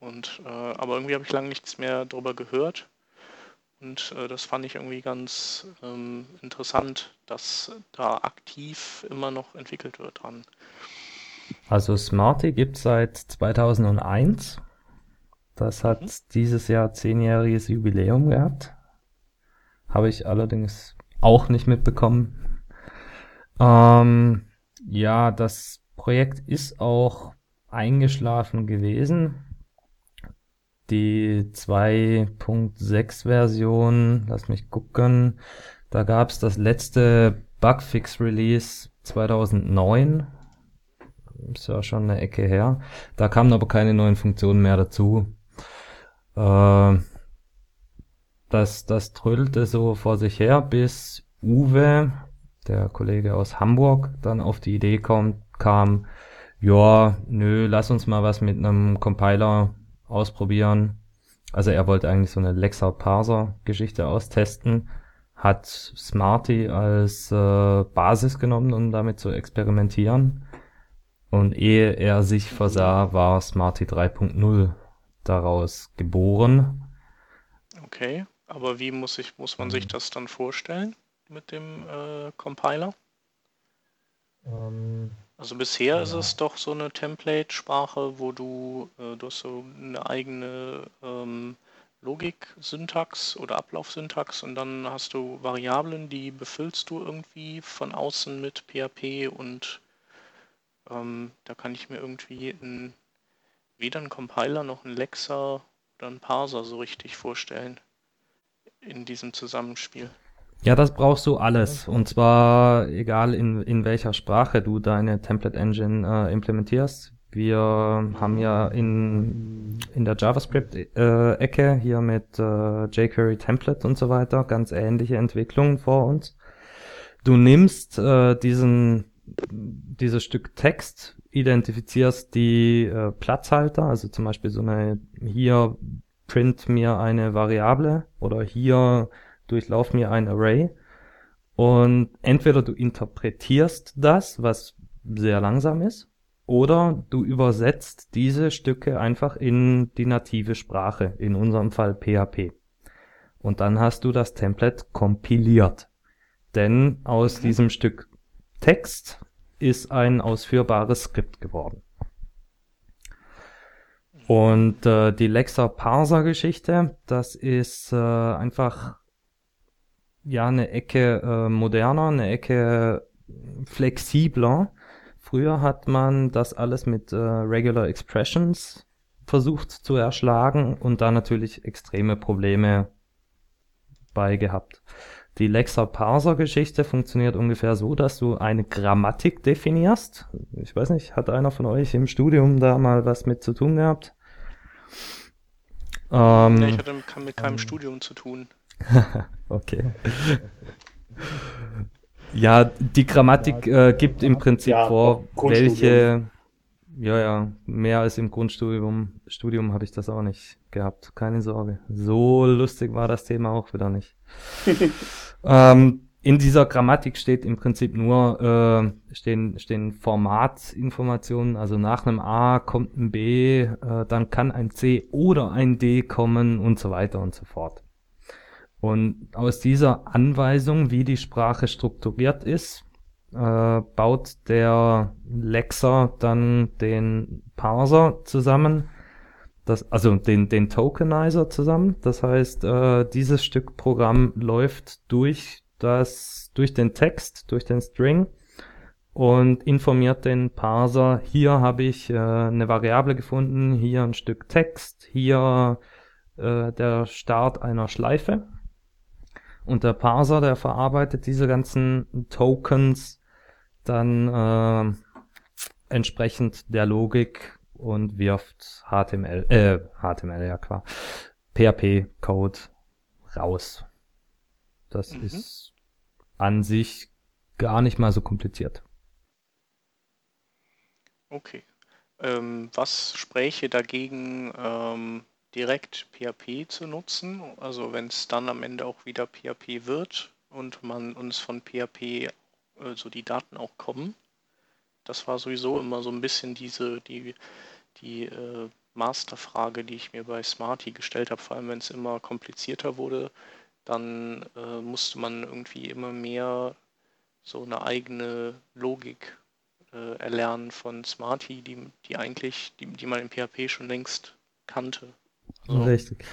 Und äh, aber irgendwie habe ich lange nichts mehr darüber gehört. Und äh, das fand ich irgendwie ganz ähm, interessant, dass da aktiv immer noch entwickelt wird dran. Also Smarty gibt es seit 2001. Das hat mhm. dieses Jahr zehnjähriges Jubiläum gehabt. Habe ich allerdings auch nicht mitbekommen. Ähm, ja, das Projekt ist auch eingeschlafen gewesen. Die 2.6 Version, lass mich gucken, da gab es das letzte Bugfix Release 2009. Ist ja schon eine Ecke her. Da kamen aber keine neuen Funktionen mehr dazu. Äh, das, das trödelte so vor sich her, bis Uwe, der Kollege aus Hamburg, dann auf die Idee kommt, kam, ja, nö, lass uns mal was mit einem Compiler ausprobieren. Also er wollte eigentlich so eine Lexa-Parser-Geschichte austesten, hat Smarty als äh, Basis genommen, um damit zu experimentieren. Und ehe er sich versah, war Smarty 3.0 daraus geboren. Okay, aber wie muss ich, muss man sich das dann vorstellen mit dem äh, Compiler? Ähm, also bisher ist es doch so eine Template-Sprache, wo du, äh, du hast so eine eigene ähm, Logik-Syntax oder Ablaufsyntax und dann hast du Variablen, die befüllst du irgendwie von außen mit PHP und ähm, da kann ich mir irgendwie ein weder einen Compiler noch einen Lexer oder einen Parser so richtig vorstellen in diesem Zusammenspiel. Ja, das brauchst du alles. Und zwar egal in, in welcher Sprache du deine Template Engine äh, implementierst. Wir haben ja in, in der JavaScript-Ecke äh, hier mit äh, jQuery Template und so weiter ganz ähnliche Entwicklungen vor uns. Du nimmst äh, diesen, dieses Stück Text, identifizierst die äh, Platzhalter, also zum Beispiel so eine hier print mir eine Variable oder hier durchlauf mir ein Array und entweder du interpretierst das, was sehr langsam ist, oder du übersetzt diese Stücke einfach in die native Sprache, in unserem Fall PHP. Und dann hast du das Template kompiliert. Denn aus diesem Stück Text ist ein ausführbares Skript geworden. Und äh, die Lexa Parser Geschichte, das ist äh, einfach ja eine Ecke äh, moderner, eine Ecke flexibler. Früher hat man das alles mit äh, Regular Expressions versucht zu erschlagen und da natürlich extreme Probleme bei gehabt. Die Lexa-Parser-Geschichte funktioniert ungefähr so, dass du eine Grammatik definierst. Ich weiß nicht, hat einer von euch im Studium da mal was mit zu tun gehabt? Ähm, nee, ich hatte mit keinem ähm, Studium zu tun. (laughs) okay. ja, die Grammatik äh, gibt im Prinzip ja, vor, welche. Ja, ja, mehr als im Grundstudium Studium habe ich das auch nicht gehabt. Keine Sorge. So lustig war das Thema auch wieder nicht. (laughs) ähm, in dieser Grammatik steht im Prinzip nur äh, stehen, stehen Formatinformationen, also nach einem A kommt ein B, äh, dann kann ein C oder ein D kommen und so weiter und so fort. Und aus dieser Anweisung, wie die Sprache strukturiert ist, äh, baut der Lexer dann den Parser zusammen, das, also den, den Tokenizer zusammen. Das heißt, äh, dieses Stück Programm läuft durch das, durch den Text, durch den String und informiert den Parser, hier habe ich äh, eine Variable gefunden, hier ein Stück Text, hier äh, der Start einer Schleife. Und der Parser, der verarbeitet diese ganzen Tokens dann äh, entsprechend der Logik und wirft HTML, äh, HTML, ja klar, PHP-Code raus. Das mhm. ist an sich gar nicht mal so kompliziert. Okay. Ähm, was spräche dagegen, ähm, direkt PHP zu nutzen? Also wenn es dann am Ende auch wieder PHP wird und man uns von PHP so die Daten auch kommen. Das war sowieso immer so ein bisschen diese, die, die äh, Masterfrage, die ich mir bei Smarty gestellt habe, vor allem wenn es immer komplizierter wurde, dann äh, musste man irgendwie immer mehr so eine eigene Logik äh, erlernen von Smarty, die, die eigentlich, die, die man in PHP schon längst kannte. Also, Richtig.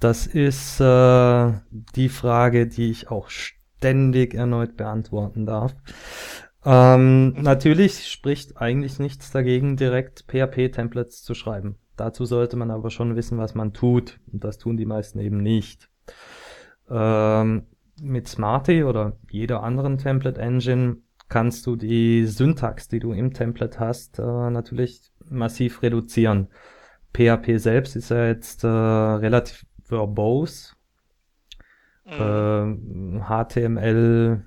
Das ist äh, die Frage, die ich auch ständig erneut beantworten darf. Ähm, natürlich spricht eigentlich nichts dagegen, direkt PHP-Templates zu schreiben. Dazu sollte man aber schon wissen, was man tut. Und das tun die meisten eben nicht. Ähm, mit Smarty oder jeder anderen Template Engine kannst du die Syntax, die du im Template hast, äh, natürlich massiv reduzieren. PHP selbst ist ja jetzt äh, relativ verbose. Mhm. Äh, HTML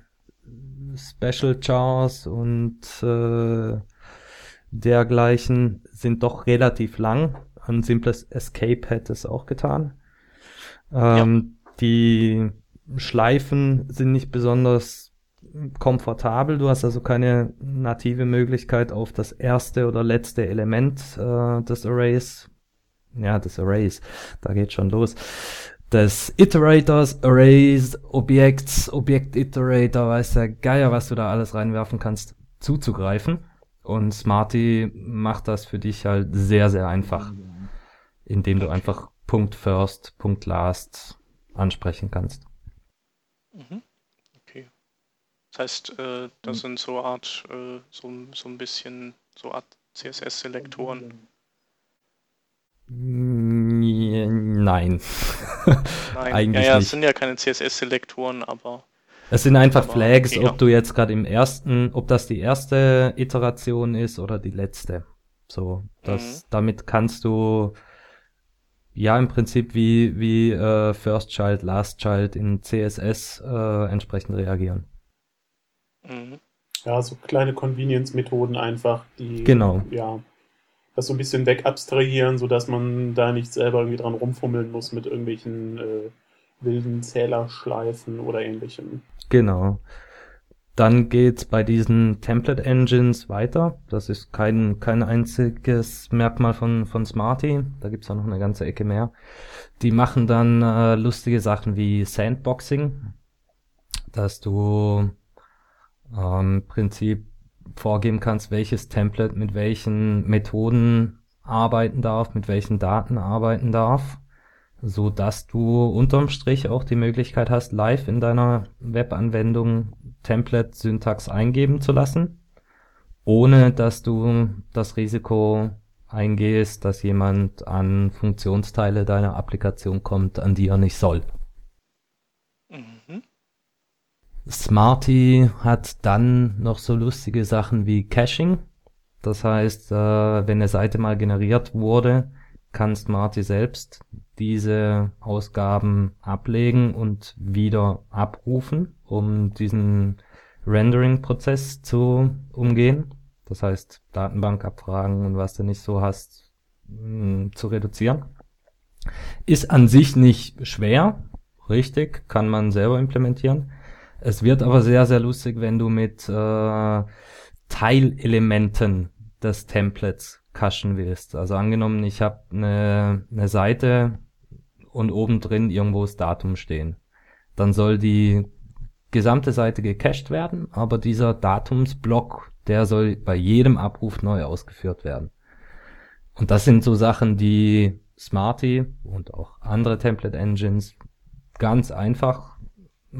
Special Chars und äh, dergleichen sind doch relativ lang. Ein simples Escape hätte es auch getan. Ähm, ja. Die Schleifen sind nicht besonders komfortabel. Du hast also keine native Möglichkeit auf das erste oder letzte Element äh, des Arrays. Ja, des Arrays. Da geht schon los. Des Iterators, Arrays, Objekts, Objekt-Iterator, weiß der Geier, was du da alles reinwerfen kannst, zuzugreifen. Und Smarty macht das für dich halt sehr, sehr einfach. Indem du einfach Punkt First, Punkt Last ansprechen kannst. Mhm. Okay. Das heißt, äh, das sind so Art, äh, so, so ein bisschen so Art CSS-Selektoren. Nein. (laughs) Nein, Eigentlich ja, ja, nicht. es sind ja keine CSS-Selektoren, aber. Es sind einfach Flags, okay, ob du jetzt gerade im ersten, ob das die erste Iteration ist oder die letzte. So, das, mhm. damit kannst du ja im Prinzip wie, wie äh, First Child, Last Child in CSS äh, entsprechend reagieren. Mhm. Ja, so kleine Convenience-Methoden einfach, die genau. ja das so ein bisschen wegabstrahieren, sodass man da nicht selber irgendwie dran rumfummeln muss mit irgendwelchen äh, wilden Zählerschleifen oder ähnlichem. Genau. Dann geht's bei diesen Template Engines weiter. Das ist kein, kein einziges Merkmal von, von Smarty. Da gibt's auch noch eine ganze Ecke mehr. Die machen dann äh, lustige Sachen wie Sandboxing, dass du ähm, Prinzip vorgeben kannst, welches Template mit welchen Methoden arbeiten darf, mit welchen Daten arbeiten darf so dass du unterm Strich auch die Möglichkeit hast, live in deiner Webanwendung Template-Syntax eingeben zu lassen, ohne dass du das Risiko eingehst, dass jemand an Funktionsteile deiner Applikation kommt, an die er nicht soll. Mhm. Smarty hat dann noch so lustige Sachen wie Caching. Das heißt, äh, wenn eine Seite mal generiert wurde, kann Smarty selbst diese Ausgaben ablegen und wieder abrufen, um diesen Rendering-Prozess zu umgehen. Das heißt, Datenbankabfragen und was du nicht so hast, mh, zu reduzieren. Ist an sich nicht schwer, richtig, kann man selber implementieren. Es wird aber sehr, sehr lustig, wenn du mit äh, Teilelementen des Templates cachen willst. Also angenommen, ich habe eine, eine Seite und oben drin irgendwo das Datum stehen. Dann soll die gesamte Seite gecached werden, aber dieser Datumsblock, der soll bei jedem Abruf neu ausgeführt werden. Und das sind so Sachen, die Smarty und auch andere Template Engines ganz einfach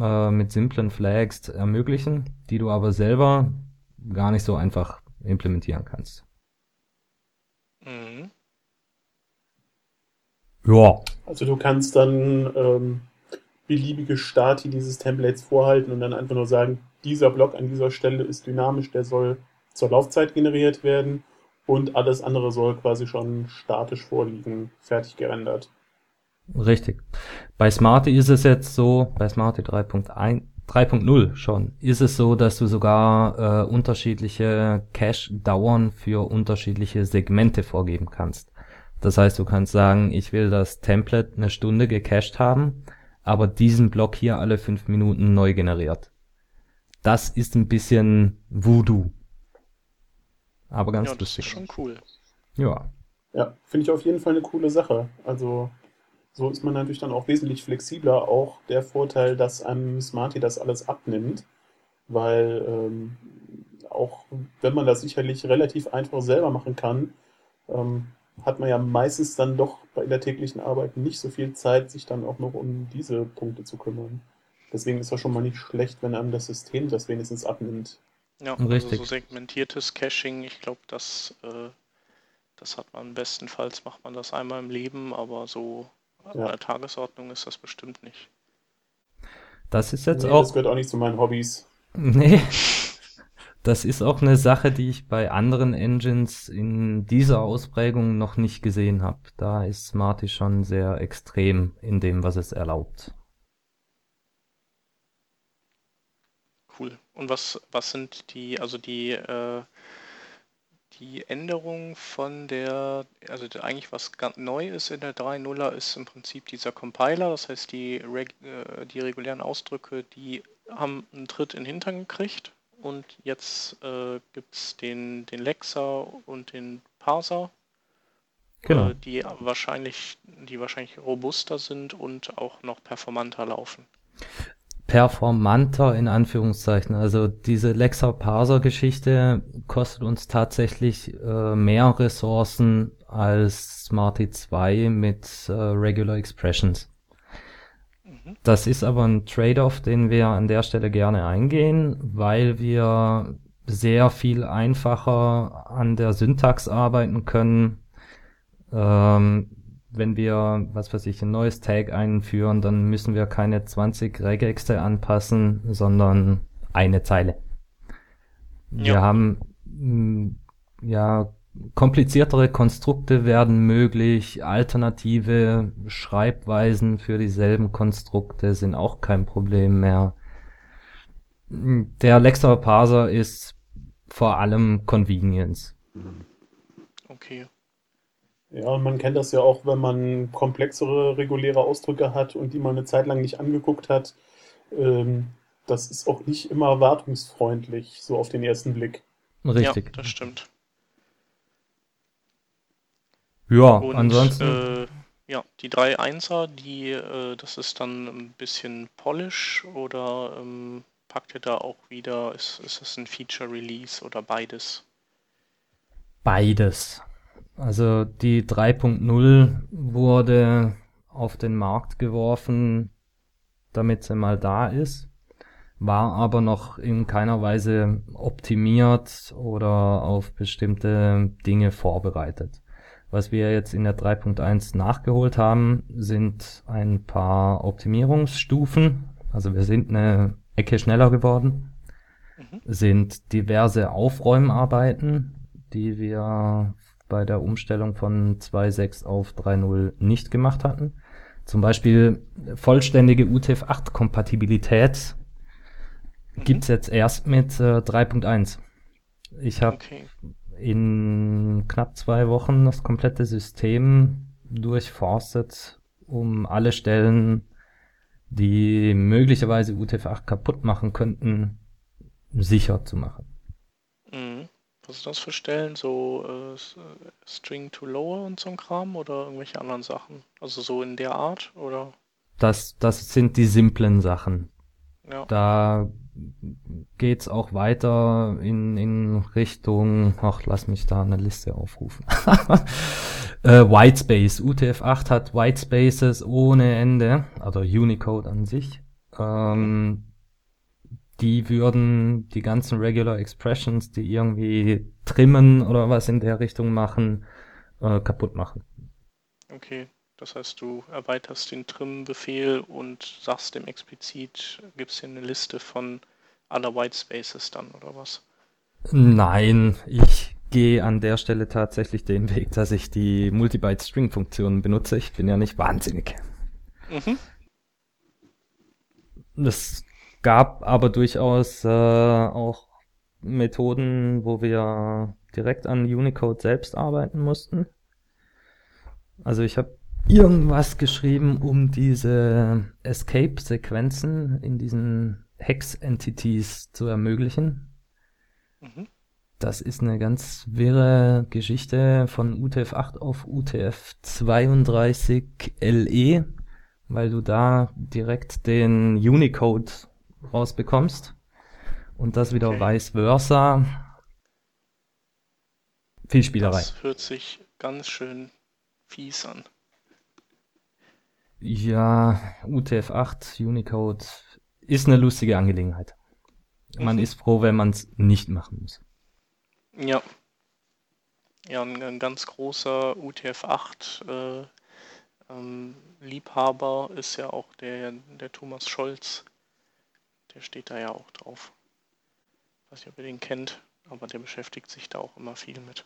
äh, mit simplen Flags ermöglichen, die du aber selber gar nicht so einfach implementieren kannst. Mhm. Ja. Also du kannst dann ähm, beliebige Stati dieses Templates vorhalten und dann einfach nur sagen, dieser Block an dieser Stelle ist dynamisch, der soll zur Laufzeit generiert werden und alles andere soll quasi schon statisch vorliegen, fertig gerendert. Richtig. Bei Smarty ist es jetzt so, bei Smarty 3.1 3.0 schon, ist es so, dass du sogar äh, unterschiedliche Cache-Dauern für unterschiedliche Segmente vorgeben kannst. Das heißt, du kannst sagen, ich will das Template eine Stunde gecached haben, aber diesen Block hier alle fünf Minuten neu generiert. Das ist ein bisschen Voodoo. Aber ganz ja, das lustig. ist schon cool. Ja. Ja, finde ich auf jeden Fall eine coole Sache. Also so ist man natürlich dann auch wesentlich flexibler. Auch der Vorteil, dass einem Smarty das alles abnimmt, weil ähm, auch wenn man das sicherlich relativ einfach selber machen kann, ähm, hat man ja meistens dann doch bei der täglichen Arbeit nicht so viel Zeit, sich dann auch noch um diese Punkte zu kümmern. Deswegen ist das schon mal nicht schlecht, wenn einem das System das wenigstens abnimmt. Ja, Richtig. also so segmentiertes Caching, ich glaube, das, äh, das hat man bestenfalls, macht man das einmal im Leben, aber so Ja. der Tagesordnung ist das bestimmt nicht. Das ist jetzt Nee, auch. Das gehört auch nicht zu meinen Hobbys. (laughs) Nee. Das ist auch eine Sache, die ich bei anderen Engines in dieser Ausprägung noch nicht gesehen habe. Da ist Smarty schon sehr extrem in dem, was es erlaubt. Cool. Und was, was sind die, also die, äh, die Änderungen von der, also eigentlich was ganz neu ist in der 3.0er ist im Prinzip dieser Compiler, das heißt die, äh, die regulären Ausdrücke, die haben einen Tritt in den Hintern gekriegt und jetzt äh, gibt es den, den Lexer und den Parser, Genau. äh, die wahrscheinlich, die wahrscheinlich robuster sind und auch noch performanter laufen. Performanter in Anführungszeichen. Also diese Lexer-Parser-Geschichte kostet uns tatsächlich äh, mehr Ressourcen als Smarty 2 mit äh, Regular Expressions. Mhm. Das ist aber ein Trade-off, den wir an der Stelle gerne eingehen, weil wir sehr viel einfacher an der Syntax arbeiten können. Ähm, wenn wir, was weiß ich, ein neues Tag einführen, dann müssen wir keine 20 Regexte anpassen, sondern eine Zeile. Wir Ja. haben mh, ja kompliziertere Konstrukte werden möglich, alternative Schreibweisen für dieselben Konstrukte sind auch kein Problem mehr. Der Lexer Parser ist vor allem Convenience. Okay. Ja, und man kennt das ja auch, wenn man komplexere reguläre Ausdrücke hat und die man eine Zeit lang nicht angeguckt hat. Ähm, das ist auch nicht immer wartungsfreundlich, so auf den ersten Blick. Richtig. Ja, das stimmt. Ja, Und ansonsten. äh, ja, die drei Einser, die, äh, das ist dann ein bisschen Polish oder ähm, packt ihr da auch wieder, ist, ist es ein Feature Release oder beides? Beides. Also die 3.0 wurde auf den Markt geworfen, damit sie mal da ist, war aber noch in keiner Weise optimiert oder auf bestimmte Dinge vorbereitet. Was wir jetzt in der 3.1 nachgeholt haben, sind ein paar Optimierungsstufen. Also wir sind eine Ecke schneller geworden, Mhm. sind diverse Aufräumarbeiten, die wir bei der Umstellung von 2.6 auf 3.0 nicht gemacht hatten. Zum Beispiel vollständige UTF-8-Kompatibilität Mhm. gibt's jetzt erst mit äh, 3.1. Ich habe Okay. in knapp zwei Wochen das komplette System durchforstet, um alle Stellen, die möglicherweise UTF-8 kaputt machen könnten, sicher zu machen. Mhm. Was ist das für Stellen? So äh, äh, String to Lower und so ein Kram oder irgendwelche anderen Sachen? Also so in der Art oder? Das, das sind die simplen Sachen. Ja. Da geht's auch weiter in, in Richtung, ach, lass mich da eine Liste aufrufen. (laughs) äh, Whitespace. UTF-8 hat Whitespaces ohne Ende, also Unicode an sich. Ähm, die würden die ganzen Regular Expressions, die irgendwie trimmen oder was in der Richtung machen, äh, kaputt machen. Okay. Das heißt, du erweiterst den Trim-Befehl und sagst dem explizit, gibst dir eine Liste von aller White Spaces dann, oder was? Nein, ich gehe an der Stelle tatsächlich den Weg, dass ich die Multibyte-String-Funktion benutze. Ich bin ja nicht wahnsinnig. Mhm. Es gab aber durchaus äh, auch Methoden, wo wir direkt an Unicode selbst arbeiten mussten. Also ich habe irgendwas geschrieben, um diese Escape-Sequenzen in diesen Hex-Entities zu ermöglichen. Mhm. Das ist eine ganz wirre Geschichte von UTF-8 auf UTF-32 LE, weil du da direkt den Unicode rausbekommst und das wieder okay. vice versa. Viel Spielerei. Das hört sich ganz schön fies an. Ja, UTF-8, Unicode ist eine lustige Angelegenheit. Man mhm. ist froh, wenn man es nicht machen muss. Ja. Ja, ein, ein ganz großer UTF-8 äh, ähm, Liebhaber ist ja auch der, der Thomas Scholz. Der steht da ja auch drauf. Ich weiß nicht, ob ihr den kennt, aber der beschäftigt sich da auch immer viel mit.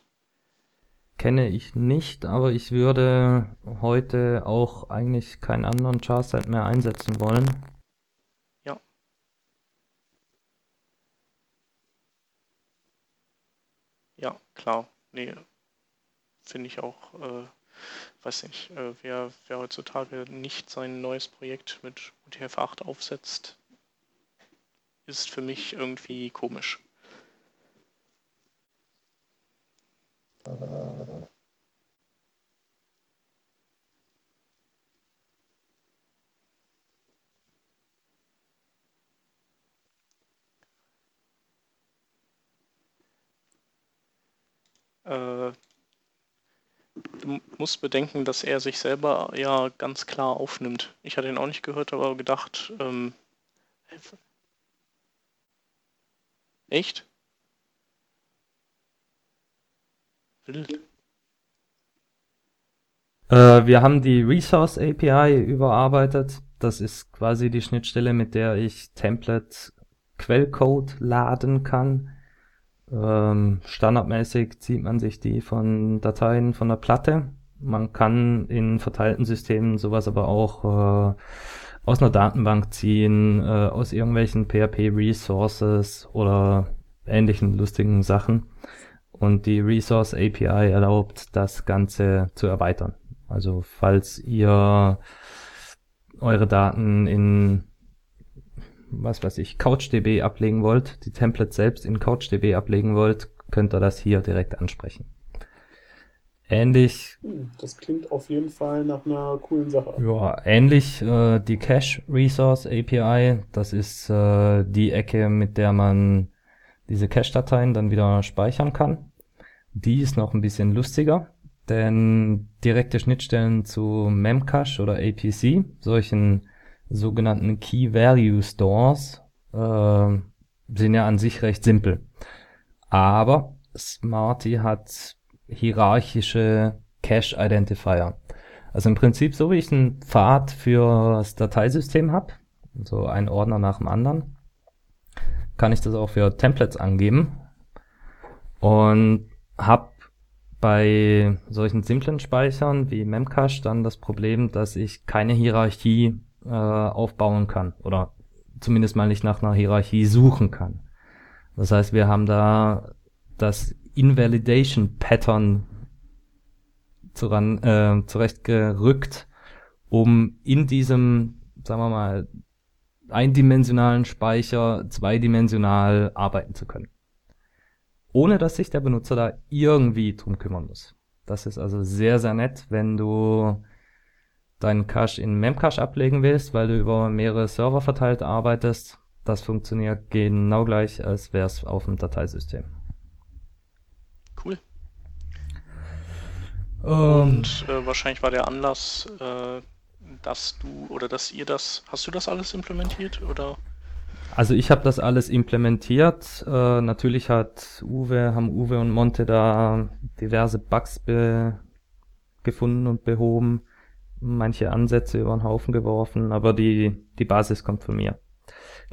Kenne ich nicht, aber ich würde heute auch eigentlich keinen anderen Charset mehr einsetzen wollen. Ja, klar. Nee, finde ich auch, äh, weiß nicht, äh, wer, wer heutzutage nicht sein neues Projekt mit UTF-8 aufsetzt, ist für mich irgendwie komisch. Äh, du musst bedenken, dass er sich selber ja ganz klar aufnimmt. Ich hatte ihn auch nicht gehört, aber gedacht, ähm, echt? Äh, wir haben die Resource API überarbeitet. Das ist quasi die Schnittstelle, mit der ich Template Quellcode laden kann. Ähm, standardmäßig zieht man sich die von Dateien von der Platte. Man kann in verteilten Systemen sowas aber auch äh, aus einer Datenbank ziehen, äh, aus irgendwelchen PHP-Resources oder ähnlichen lustigen Sachen. Und die Resource API erlaubt, das Ganze zu erweitern. Also falls ihr eure Daten in was weiß ich, CouchDB ablegen wollt, die Templates selbst in CouchDB ablegen wollt, könnt ihr das hier direkt ansprechen. Ähnlich. Hm, das klingt auf jeden Fall nach einer coolen Sache. Ja, ähnlich äh, die Cache Resource API. Das ist äh, die Ecke, mit der man diese Cache-Dateien dann wieder speichern kann. Die ist noch ein bisschen lustiger, denn direkte Schnittstellen zu Memcache oder APC, solchen sogenannten Key Value Stores äh, sind ja an sich recht simpel. Aber Smarty hat hierarchische Cache Identifier. Also im Prinzip so wie ich einen Pfad für das Dateisystem habe, so ein Ordner nach dem anderen, kann ich das auch für Templates angeben und habe bei solchen simplen Speichern wie Memcache dann das Problem, dass ich keine Hierarchie äh, aufbauen kann oder zumindest mal nicht nach einer Hierarchie suchen kann. Das heißt, wir haben da das Invalidation Pattern zuran, äh, zurechtgerückt, um in diesem, sagen wir mal, eindimensionalen Speicher zweidimensional arbeiten zu können. Ohne dass sich der Benutzer da irgendwie drum kümmern muss. Das ist also sehr, sehr nett, wenn du deinen Cache in Memcache ablegen willst, weil du über mehrere Server verteilt arbeitest, das funktioniert genau gleich, als wäre es auf dem Dateisystem. Cool. Und äh, wahrscheinlich war der Anlass, äh, dass du oder dass ihr das, hast du das alles implementiert oder? Also ich habe das alles implementiert. Äh, natürlich hat Uwe, haben Uwe und Monte da diverse Bugs gefunden und behoben manche Ansätze über den Haufen geworfen, aber die, die Basis kommt von mir.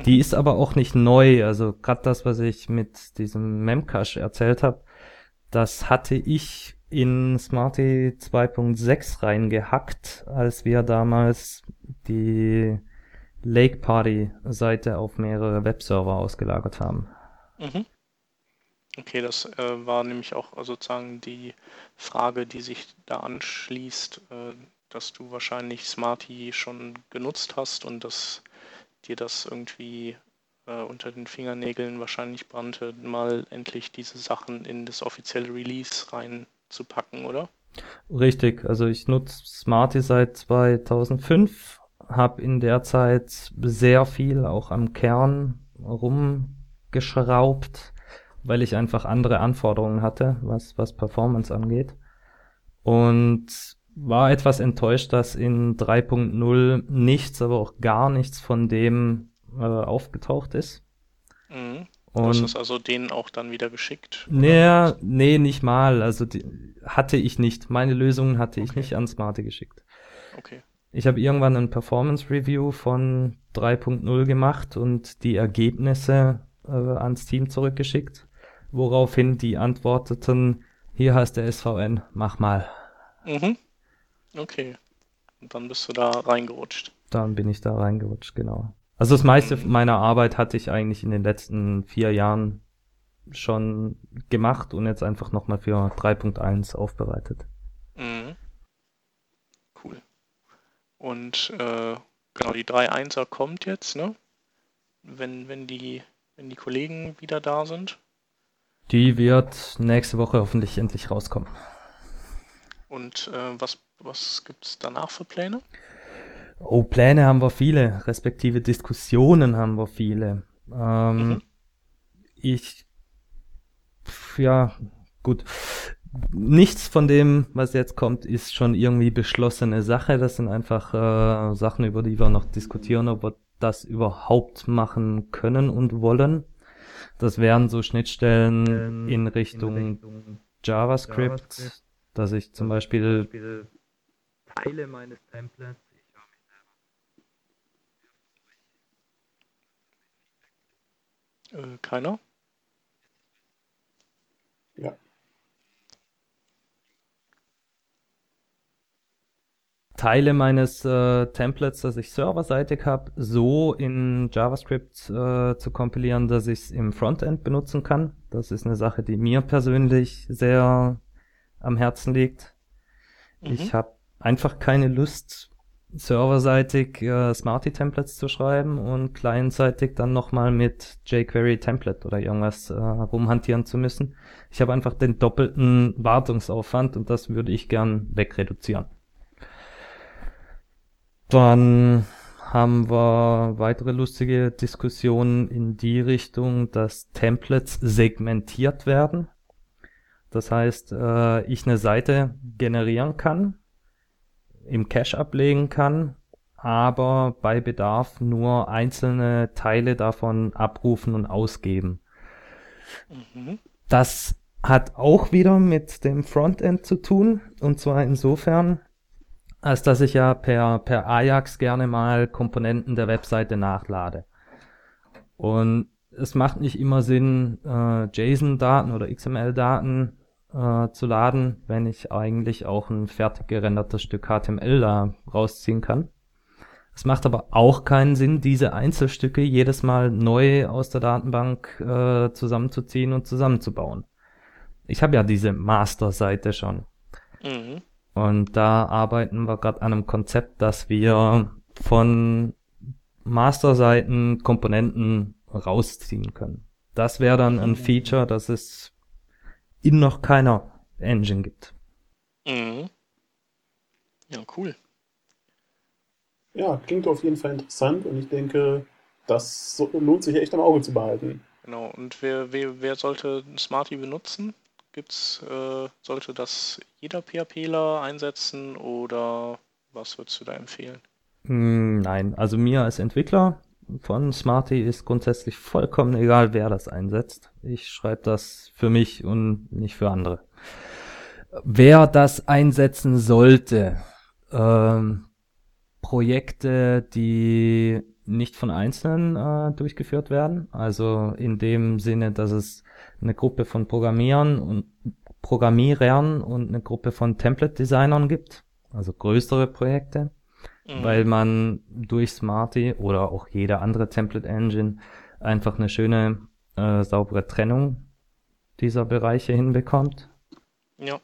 Die ist aber auch nicht neu. Also gerade das, was ich mit diesem Memcache erzählt habe, das hatte ich in Smarty 2.6 reingehackt, als wir damals die Lake Party Seite auf mehrere Webserver ausgelagert haben. Mhm. Okay, das äh, war nämlich auch sozusagen die Frage, die sich da anschließt, äh, dass du wahrscheinlich Smarty schon genutzt hast und dass dir das irgendwie äh, unter den Fingernägeln wahrscheinlich brannte, mal endlich diese Sachen in das offizielle Release reinzupacken, oder? Richtig, also ich nutze Smarty seit 2005, habe in der Zeit sehr viel auch am Kern rumgeschraubt, weil ich einfach andere Anforderungen hatte, was, was Performance angeht. Und war etwas enttäuscht, dass in 3.0 nichts, aber auch gar nichts von dem äh, aufgetaucht ist. Mhm. Du hast es also denen auch dann wieder geschickt? Nee, nee, nicht mal. Also die, hatte ich nicht. Meine Lösungen hatte okay. ich nicht an Smarte geschickt. Okay. Ich habe irgendwann ein Performance Review von 3.0 gemacht und die Ergebnisse äh, ans Team zurückgeschickt, woraufhin die antworteten, hier hast der SVN, mach mal. Mhm. Okay. Und dann bist du da reingerutscht. Dann bin ich da reingerutscht, genau. Also das meiste meiner Arbeit hatte ich eigentlich in den letzten vier Jahren schon gemacht und jetzt einfach nochmal für 3.1 aufbereitet. Mhm. Cool. Und äh, genau, die 3.1er kommt jetzt, ne? Wenn, wenn die, wenn die Kollegen wieder da sind. Die wird nächste Woche hoffentlich endlich rauskommen. Und äh, was was gibt es danach für Pläne? Oh, Pläne haben wir viele, respektive Diskussionen haben wir viele. Ähm, mhm. Ich, ja, gut. Nichts von dem, was jetzt kommt, ist schon irgendwie beschlossene Sache. Das sind einfach äh, Sachen, über die wir noch diskutieren, ob wir das überhaupt machen können und wollen. Das wären so Schnittstellen in Richtung, in Richtung JavaScript, JavaScript, dass ich zum Beispiel Teile meines Templates. Ich höre mich selber. Äh, keiner? Ja. Teile meines äh, Templates, das ich serverseitig habe, so in JavaScript äh, zu kompilieren, dass ich es im Frontend benutzen kann. Das ist eine Sache, die mir persönlich sehr am Herzen liegt. Mhm. Ich habe einfach keine Lust, serverseitig äh, Smarty-Templates zu schreiben und clientseitig dann nochmal mit jQuery-Template oder irgendwas äh, rumhantieren zu müssen. Ich habe einfach den doppelten Wartungsaufwand und das würde ich gern wegreduzieren. Dann haben wir weitere lustige Diskussionen in die Richtung, dass Templates segmentiert werden. Das heißt, äh, ich eine Seite generieren kann, im Cache ablegen kann, aber bei Bedarf nur einzelne Teile davon abrufen und ausgeben. Mhm. Das hat auch wieder mit dem Frontend zu tun, und zwar insofern, als dass ich ja per, per Ajax gerne mal Komponenten der Webseite nachlade. Und es macht nicht immer Sinn, äh, JSON-Daten oder XML-Daten äh, zu laden, wenn ich eigentlich auch ein fertig gerendertes Stück HTML da rausziehen kann. Es macht aber auch keinen Sinn, diese Einzelstücke jedes Mal neu aus der Datenbank äh, zusammenzuziehen und zusammenzubauen. Ich habe ja diese Master-Seite schon. Mhm. Und da arbeiten wir gerade an einem Konzept, dass wir von Master-Seiten Komponenten rausziehen können. Das wäre dann ein Feature, das ist in noch keiner Engine gibt. Mhm. Ja, cool. Ja, klingt auf jeden Fall interessant und ich denke, das lohnt sich echt am Auge zu behalten. Genau, und wer, wer, wer sollte Smarty benutzen? Gibt's, äh, sollte das jeder PHPler einsetzen oder was würdest du da empfehlen? Hm, nein, also mir als Entwickler von Smarty ist grundsätzlich vollkommen egal, wer das einsetzt. Ich schreibe das für mich und nicht für andere. Wer das einsetzen sollte, ähm, Projekte, die nicht von Einzelnen äh, durchgeführt werden. Also in dem Sinne, dass es eine Gruppe von Programmierern und Programmierern und eine Gruppe von Template-Designern gibt. Also größere Projekte, mhm. weil man durch Smarty oder auch jede andere Template-Engine einfach eine schöne, äh, saubere Trennung dieser Bereiche hinbekommt. Ja.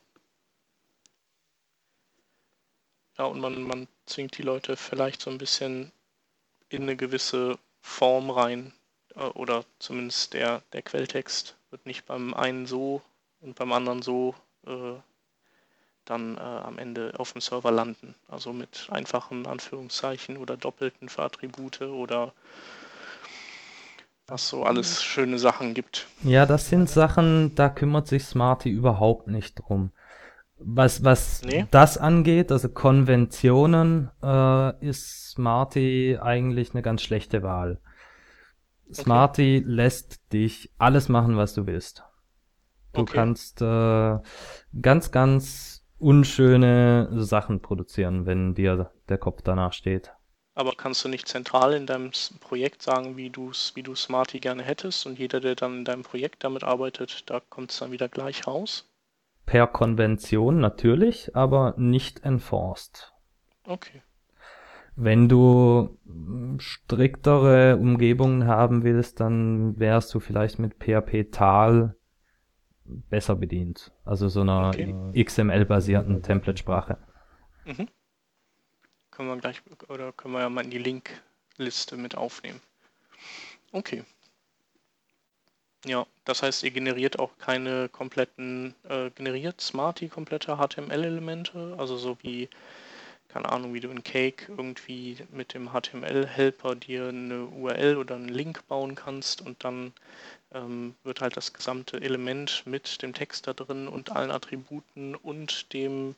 Ja, und man, man zwingt die Leute vielleicht so ein bisschen in eine gewisse Form rein. Äh, oder zumindest der, der Quelltext wird nicht beim einen so und beim anderen so äh, dann äh, am Ende auf dem Server landen. Also mit einfachen Anführungszeichen oder Doppelten für Attribute oder was so alles schöne Sachen gibt. Ja, das sind Sachen, da kümmert sich Smarty überhaupt nicht drum. Was, was nee. das angeht, also Konventionen, äh, ist Smarty eigentlich eine ganz schlechte Wahl. Okay. Smarty lässt dich alles machen, was du willst. Du okay. kannst äh, ganz, ganz unschöne Sachen produzieren, wenn dir der Kopf danach steht. Aber kannst du nicht zentral in deinem Projekt sagen, wie du wie du Smarty gerne hättest und jeder, der dann in deinem Projekt damit arbeitet, da kommt es dann wieder gleich raus? Per Konvention natürlich, aber nicht enforced. Okay. Wenn du striktere Umgebungen haben willst, dann wärst du vielleicht mit PHP Tal besser bedient. Also so einer okay. XML-basierten Template-Sprache. Mhm. Können wir gleich, oder können wir ja mal in die Linkliste mit aufnehmen. Okay. Ja, das heißt, ihr generiert auch keine kompletten, äh, generiert Smarty komplette HTML-Elemente, also so wie, keine Ahnung, wie du in Cake irgendwie mit dem HTML-Helper dir eine URL oder einen Link bauen kannst und dann ähm, wird halt das gesamte Element mit dem Text da drin und allen Attributen und dem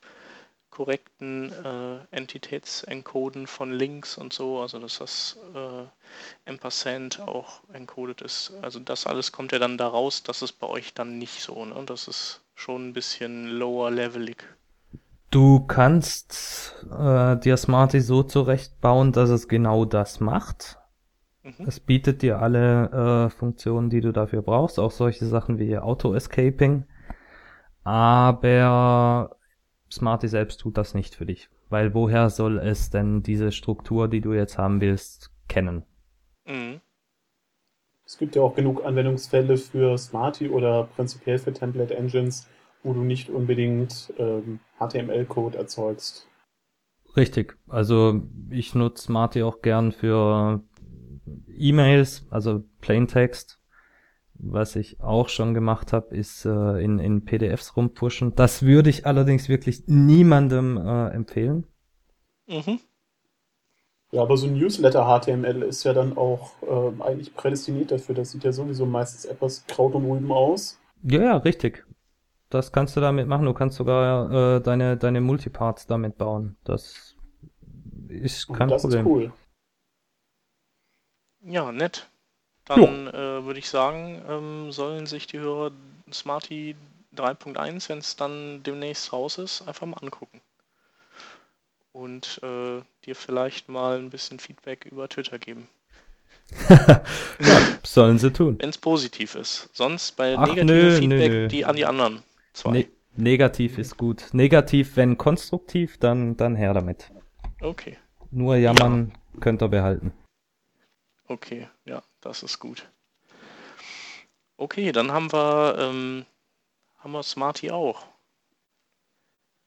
korrekten äh, Entitätsencoden von Links und so, also dass das äh, Ampersand auch encoded ist. Also das alles kommt ja dann daraus, das ist bei euch dann nicht so, ne? Das ist schon ein bisschen lower levelig. Du kannst äh, dir Smarty so zurechtbauen, dass es genau das macht. Mhm. Es bietet dir alle äh, Funktionen, die du dafür brauchst, auch solche Sachen wie Auto-Escaping. Aber Smarty selbst tut das nicht für dich. Weil woher soll es denn diese Struktur, die du jetzt haben willst, kennen? Mhm. Es gibt ja auch genug Anwendungsfälle für Smarty oder prinzipiell für Template Engines, wo du nicht unbedingt ähm, HTML-Code erzeugst. Richtig. Also ich nutze Smarty auch gern für E-Mails, also Plaintext was ich auch schon gemacht habe, ist äh, in, in PDFs rumpushen. Das würde ich allerdings wirklich niemandem äh, empfehlen. Mhm. Ja, aber so ein Newsletter-HTML ist ja dann auch äh, eigentlich prädestiniert dafür. Das sieht ja sowieso meistens etwas Kraut und Rüben aus. Ja, ja, richtig. Das kannst du damit machen. Du kannst sogar äh, deine, deine Multiparts damit bauen. Das ist kein das Problem. Das ist cool. Ja, nett. Dann äh, würde ich sagen, ähm, sollen sich die Hörer Smarty 3.1, wenn es dann demnächst raus ist, einfach mal angucken. Und äh, dir vielleicht mal ein bisschen Feedback über Twitter geben. (laughs) ja, sollen sie tun. Wenn es positiv ist. Sonst bei negativem Feedback nö, nö. die an die anderen zwei. Ne negativ ist gut. Negativ, wenn konstruktiv, dann, dann her damit. Okay. Nur jammern ja. könnt ihr behalten. Okay, ja. Das ist gut. Okay, dann haben wir, ähm, haben wir Smarty auch.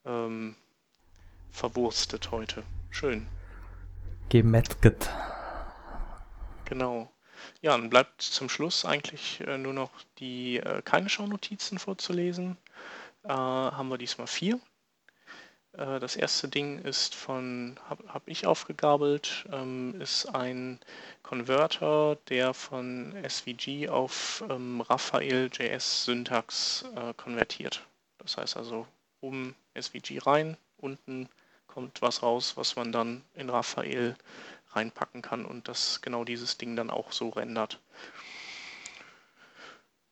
Ähm, verwurstet heute. Schön. Gemetzget. Genau. Ja, dann bleibt zum Schluss eigentlich äh, nur noch die äh, keine Schaunotizen vorzulesen. Äh, haben wir diesmal vier. Äh, das erste Ding ist von, habe hab ich aufgegabelt, ähm, ist ein Converter, der von SVG auf ähm, Raphael.js Syntax äh, konvertiert. Das heißt also oben SVG rein, unten kommt was raus, was man dann in Raphael reinpacken kann und das genau dieses Ding dann auch so rendert.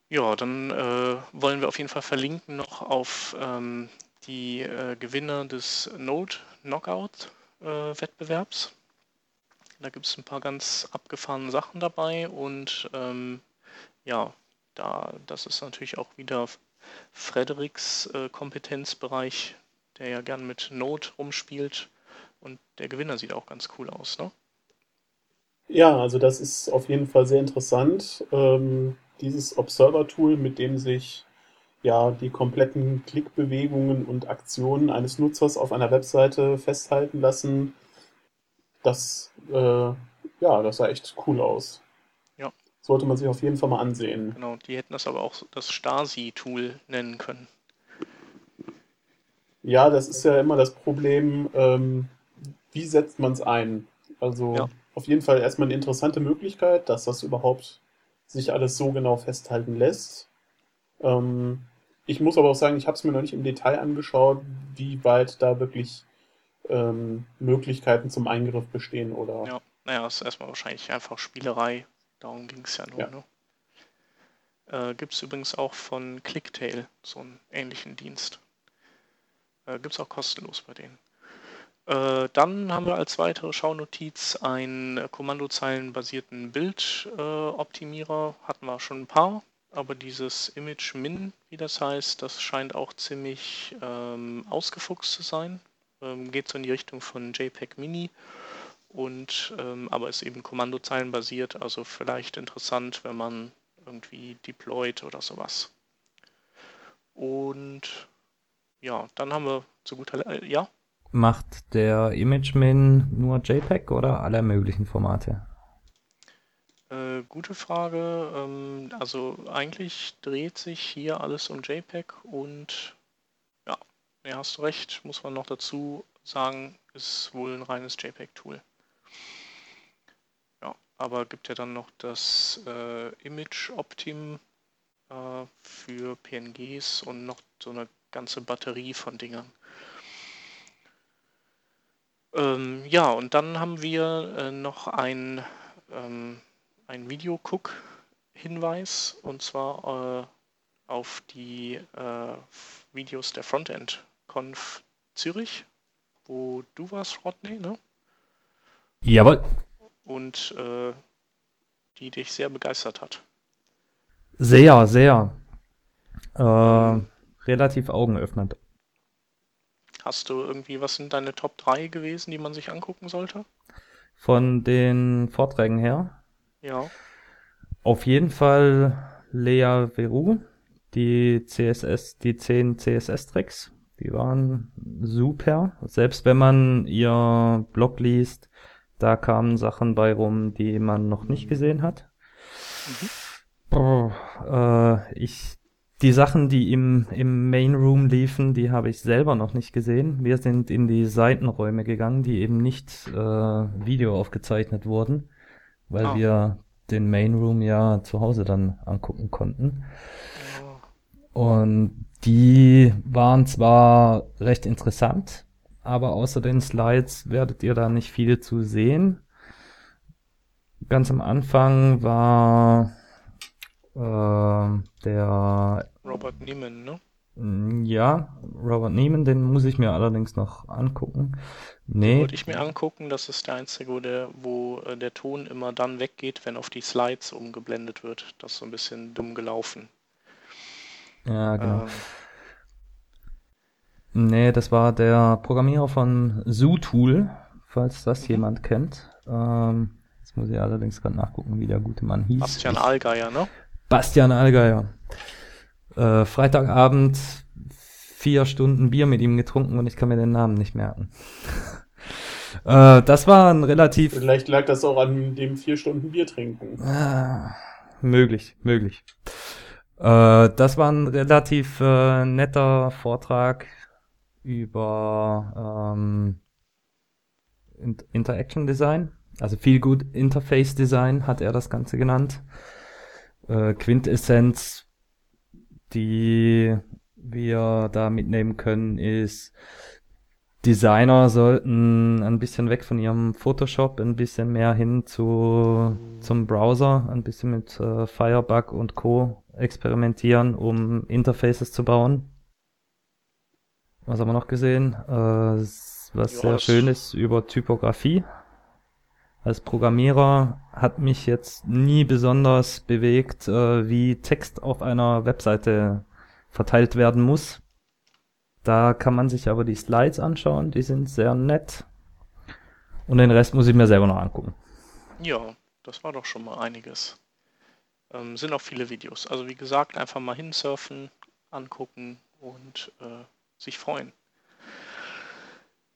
Ja, dann äh, wollen wir auf jeden Fall verlinken noch auf ähm, die äh, Gewinner des Node Knockout äh, Wettbewerbs. Da gibt es ein paar ganz abgefahrene Sachen dabei und ähm, ja, da das ist natürlich auch wieder Frederiks äh, Kompetenzbereich, der ja gern mit Node rumspielt und der Gewinner sieht auch ganz cool aus, ne? Ja, also das ist auf jeden Fall sehr interessant. Ähm, dieses Observer-Tool, mit dem sich ja die kompletten Klickbewegungen und Aktionen eines Nutzers auf einer Webseite festhalten lassen, das, äh, ja, das sah echt cool aus. Ja. Sollte man sich auf jeden Fall mal ansehen. Genau, die hätten das aber auch das Stasi-Tool nennen können. Ja, das ist ja immer das Problem, ähm, wie setzt man es ein? Also Ja. auf jeden Fall erstmal eine interessante Möglichkeit, dass das überhaupt sich alles so genau festhalten lässt. Ähm, ich muss aber auch sagen, ich habe es mir noch nicht im Detail angeschaut, wie weit da wirklich ähm, Möglichkeiten zum Eingriff bestehen oder Ja, naja, ist erstmal wahrscheinlich einfach Spielerei. Darum ging es ja nur. Ja. Ne? Äh, Gibt es übrigens auch von Clicktail so einen ähnlichen Dienst. Äh, Gibt es auch kostenlos bei denen. Äh, dann haben wir als weitere Schaunotiz einen äh, kommandozeilenbasierten Bildoptimierer. Hatten wir schon ein paar, aber dieses Image Min, wie das heißt, das scheint auch ziemlich ähm, ausgefuchst zu sein. Ähm, geht so in die Richtung von JPEG Mini und ähm, aber ist eben kommandozeilenbasiert, also vielleicht interessant, wenn man irgendwie deployt oder sowas. Und ja, dann haben wir zu guter Letzt, äh, ja, Macht der ImageMin nur JPEG oder alle möglichen Formate? Äh, gute Frage. Ähm, also eigentlich dreht sich hier alles um JPEG und ja, ja, hast du recht, muss man noch dazu sagen, ist wohl ein reines JPEG-Tool. Ja, aber gibt ja dann noch das äh, Image Optim äh, für PNGs und noch so eine ganze Batterie von Dingern. Ähm, ja, und dann haben wir äh, noch ein, ähm, ein Video-Cook-Hinweis und zwar äh, auf die äh, Videos der Frontend Conf Zürich, wo du warst, Rodney, ne? Jawohl. Und äh, die dich sehr begeistert hat. Sehr, sehr. Äh, relativ augenöffnend. Hast du irgendwie, was sind deine Top 3 gewesen, die man sich angucken sollte? Von den Vorträgen her. Ja. Auf jeden Fall Lea Veru, die CSS, die 10 CSS-Tricks, die waren super. Selbst wenn man ihr Blog liest, da kamen Sachen bei rum, die man noch nicht gesehen hat. Mhm. Boah, äh, ich, die Sachen, die im, im Main Room liefen, die habe ich selber noch nicht gesehen. Wir sind in die Seitenräume gegangen, die eben nicht äh, Video aufgezeichnet wurden, weil Ah. wir den Main Room ja zu Hause dann angucken konnten. Ja. Und die waren zwar recht interessant, aber außer den Slides werdet ihr da nicht viel zu sehen. Ganz am Anfang war äh, der Robert Niemann, ne? Mm, Ja, Robert Neiman, den muss ich mir allerdings noch angucken. Den Nee, wollte ich mir angucken. Das ist der einzige, wo der, wo äh, der Ton immer dann weggeht, wenn auf die Slides umgeblendet wird. Das ist so ein bisschen dumm gelaufen. ja, genau. Ähm, Nee, das war der Programmierer von ZooTool, falls das Mhm. jemand kennt. Ähm, jetzt muss ich allerdings gerade nachgucken, wie der gute Mann hieß. Bastian Allgeier, ne? Bastian Allgeier. Äh, Freitagabend vier Stunden Bier mit ihm getrunken und ich kann mir den Namen nicht merken. (laughs) äh, das war ein relativ vielleicht lag das auch an dem vier Stunden Bier trinken. Ah, möglich, möglich. Äh, das war ein relativ äh, netter Vortrag über ähm, In Interaction Design. Also viel gut Interface Design hat er das Ganze genannt. Äh, Quintessenz, die wir da mitnehmen können, ist, Designer sollten ein bisschen weg von ihrem Photoshop, ein bisschen mehr hin zu, zum Browser, ein bisschen mit äh, Firebug und Co. experimentieren, um Interfaces zu bauen. was haben wir noch gesehen? Äh, was Ja, sehr schön ist über Typografie. Als Programmierer hat mich jetzt nie besonders bewegt, äh, wie Text auf einer Webseite verteilt werden muss. Da kann man sich aber die Slides anschauen, die sind sehr nett. Und den Rest muss ich mir selber noch angucken. Ja, das war doch schon mal einiges. Ähm, sind auch viele Videos. Also wie gesagt, einfach mal hinsurfen, angucken und äh, sich freuen.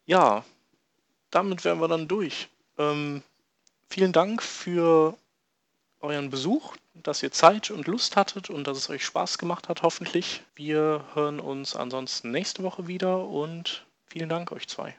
Ja, damit wären wir dann durch. Ähm, vielen Dank für euren Besuch, dass ihr Zeit und Lust hattet und dass es euch Spaß gemacht hat, hoffentlich. Wir hören uns ansonsten nächste Woche wieder und vielen Dank euch zwei.